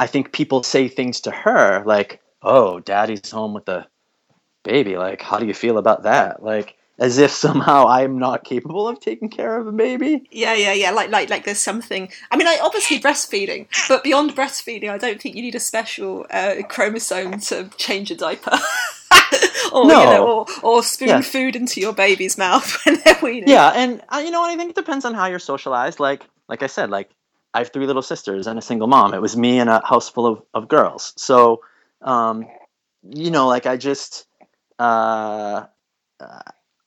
I think people say things to her like, "Oh, daddy's home with the baby like how do you feel about that like as if [LAUGHS] somehow i'm not capable of taking care of a baby yeah yeah yeah like like like there's something i mean I, obviously breastfeeding but beyond breastfeeding i don't think you need a special uh, chromosome to change a diaper [LAUGHS] or no. you know, or, or spoon yeah. food into your baby's mouth [LAUGHS] when they're weaning. Yeah, and uh, you know, I think it depends on how you're socialized. Like, like I said, like I have three little sisters and a single mom. It was me and a house full of, of girls. So, um, you know, like I just, uh,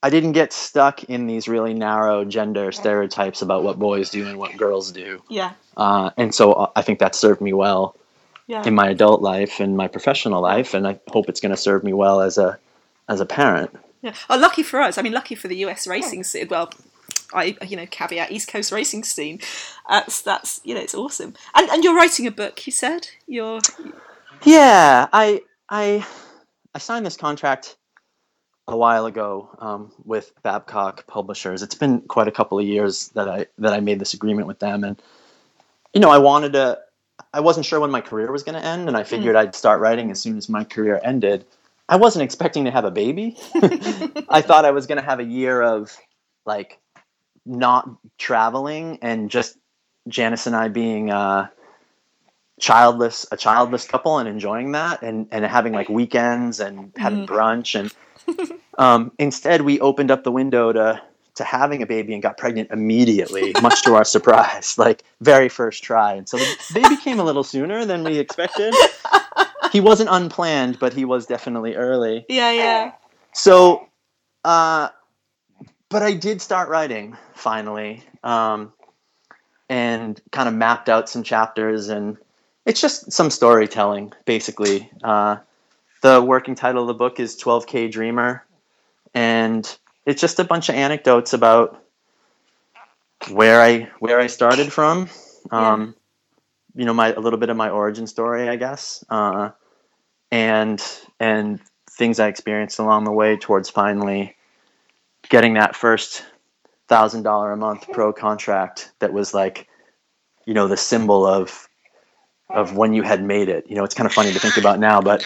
I didn't get stuck in these really narrow gender stereotypes about what boys do and what girls do. Yeah. Uh, and so uh, I think that served me well Yeah. in my adult life and my professional life, and I hope it's going to serve me well as a as a parent. Yeah. Oh, lucky for us. I mean, lucky for the US racing scene. Well, I you know caveat East Coast racing scene. That's that's you know it's awesome. And and you're writing a book. You said you're. Yeah, I I I signed this contract a while ago um, with Babcock Publishers. It's been quite a couple of years that I that I made this agreement with them, and you know I wanted to. I wasn't sure when my career was going to end, and I figured I'd start writing as soon as my career ended. I wasn't expecting to have a baby. [LAUGHS] I thought I was going to have a year of like not traveling and just Janice and I being uh, childless, a childless couple, and enjoying that, and and having like weekends and having brunch, and [LAUGHS] um, instead we opened up the window to to having a baby and got pregnant immediately, much to our surprise, [LAUGHS] like very first try, and so the baby came a little sooner than we expected. He wasn't unplanned, but he was definitely early. Yeah, yeah. So, uh, but I did start writing finally, um, and kind of mapped out some chapters, and it's just some storytelling, basically. Uh, the working title of the book is 12K Dreamer, and it's just a bunch of anecdotes about where I where I started from. Um, You know, my a little bit of my origin story, I guess, uh, and and things I experienced along the way towards finally getting that first thousand dollar a month pro contract that was like, you know, the symbol of of when you had made it. You know, it's kind of funny to think about now, but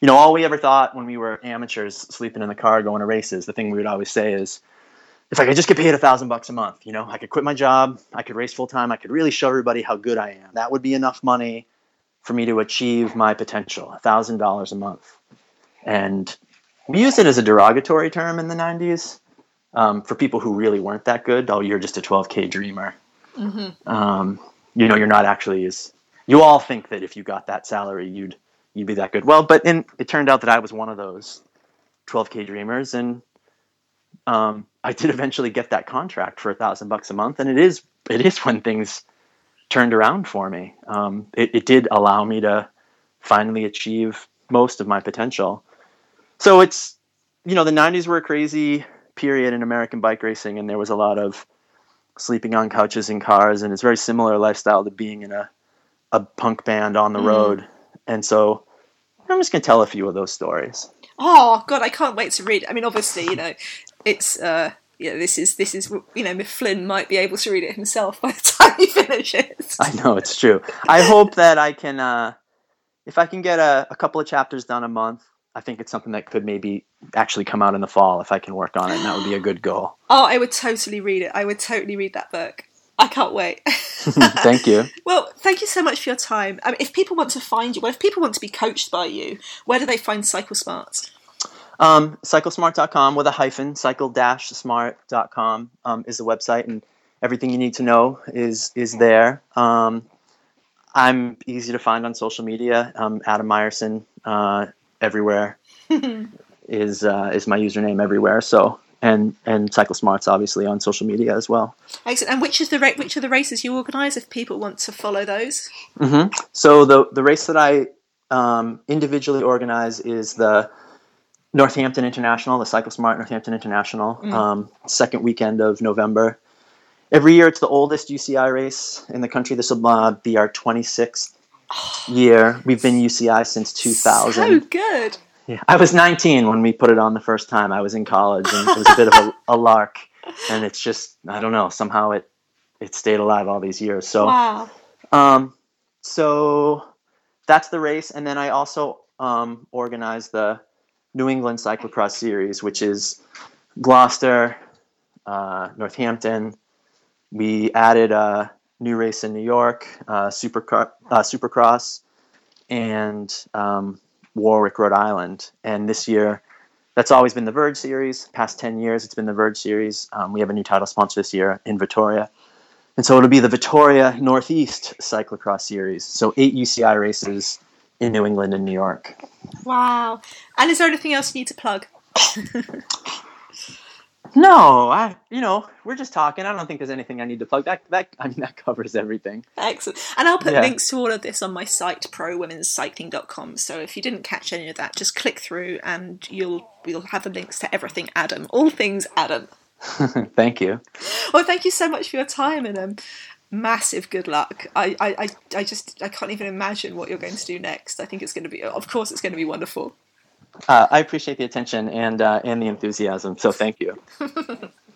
you know, all we ever thought when we were amateurs sleeping in the car going to races, the thing we would always say is, if I could just get paid a thousand bucks a month, you know, I could quit my job, I could race full time, I could really show everybody how good I am. That would be enough money for me to achieve my potential, a thousand dollars a month. And we used it as a derogatory term in the '90s um, for people who really weren't that good. Oh, you're just a 12k dreamer. Um, you know, you're not actually as. You all think that if you got that salary, you'd you'd be that good. Well, but in, it turned out that I was one of those 12k dreamers, and um, I did eventually get that contract for a thousand bucks a month, and it is it is when things turned around for me. Um, it, it did allow me to finally achieve most of my potential. So it's you know the 90s were a crazy period in American bike racing, and there was a lot of sleeping on couches in cars, and it's very similar lifestyle to being in a a punk band on the Mm. road. And so I'm just gonna tell a few of those stories. Oh God, I can't wait to read. I mean, obviously, you know, it's uh, yeah, this is this is you know, Flynn might be able to read it himself [LAUGHS] by the time he finishes. I know it's true. I hope that I can, uh, if I can get a, a couple of chapters done a month. I think it's something that could maybe actually come out in the fall if I can work on it. And that would be a good goal. [GASPS] Oh, I would totally read it. I would totally read that book. I can't wait. [LAUGHS] Thank you. [LAUGHS] well, thank you so much for your time. Mean, if people want to find you, well, if people want to be coached by you, where do they find Cycle-Smart? Um, cyclesmart.com with a hyphen, cycle-smart.com um, is the website, and everything you need to know is is there. Um, I'm easy to find on social media. Um, Adam Myerson uh, everywhere [LAUGHS] is uh, is my username everywhere. So and and Cycle-Smart's obviously on social media as well. Excellent. And which is the which are the races you organise? If people want to follow those, hmm So the the race that I um, individually organize is the Northampton International, the Cycle-Smart Northampton International, um, second weekend of November. Every year, it's the oldest UCI race in the country. This will uh, be our 26th year. We've been UCI since 2000. so good. Yeah, I was 19 when we put it on the first time. I was in college, and it was a bit of a, a [LAUGHS] lark. And it's just, I don't know, somehow it it stayed alive all these years. So. Wow. Um, so that's the race, and then I also um, organize the New England Cyclocross Series, which is Gloucester, uh, Northampton. We added a new race in New York, uh, uh, Supercross, and um, Warwick, Rhode Island. And this year, that's always been the Verge Series. Past ten years, it's been the Verge Series. Um, we have a new title sponsor this year in Vittoria. And so it'll be the Vittoria Northeast Cyclocross Series. So eight UCI races in New England and New York. Wow. And is there anything else you need to plug? [LAUGHS] No, I you know we're just talking. I don't think there's anything I need to plug. That that I mean that covers everything. Excellent. And I'll put Yeah. links to all of this on my site, prowomenscycling.com. So if you didn't catch any of that, just click through and you'll you'll have the links to everything Adam. All things Adam. [LAUGHS] Thank you. Well, thank you so much for your time and um, massive good luck. I, I, I, I just I can't even imagine what you're going to do next. I think it's going to be, of course, it's going to be wonderful. Uh, I appreciate the attention and uh, and the enthusiasm. So thank you. [LAUGHS]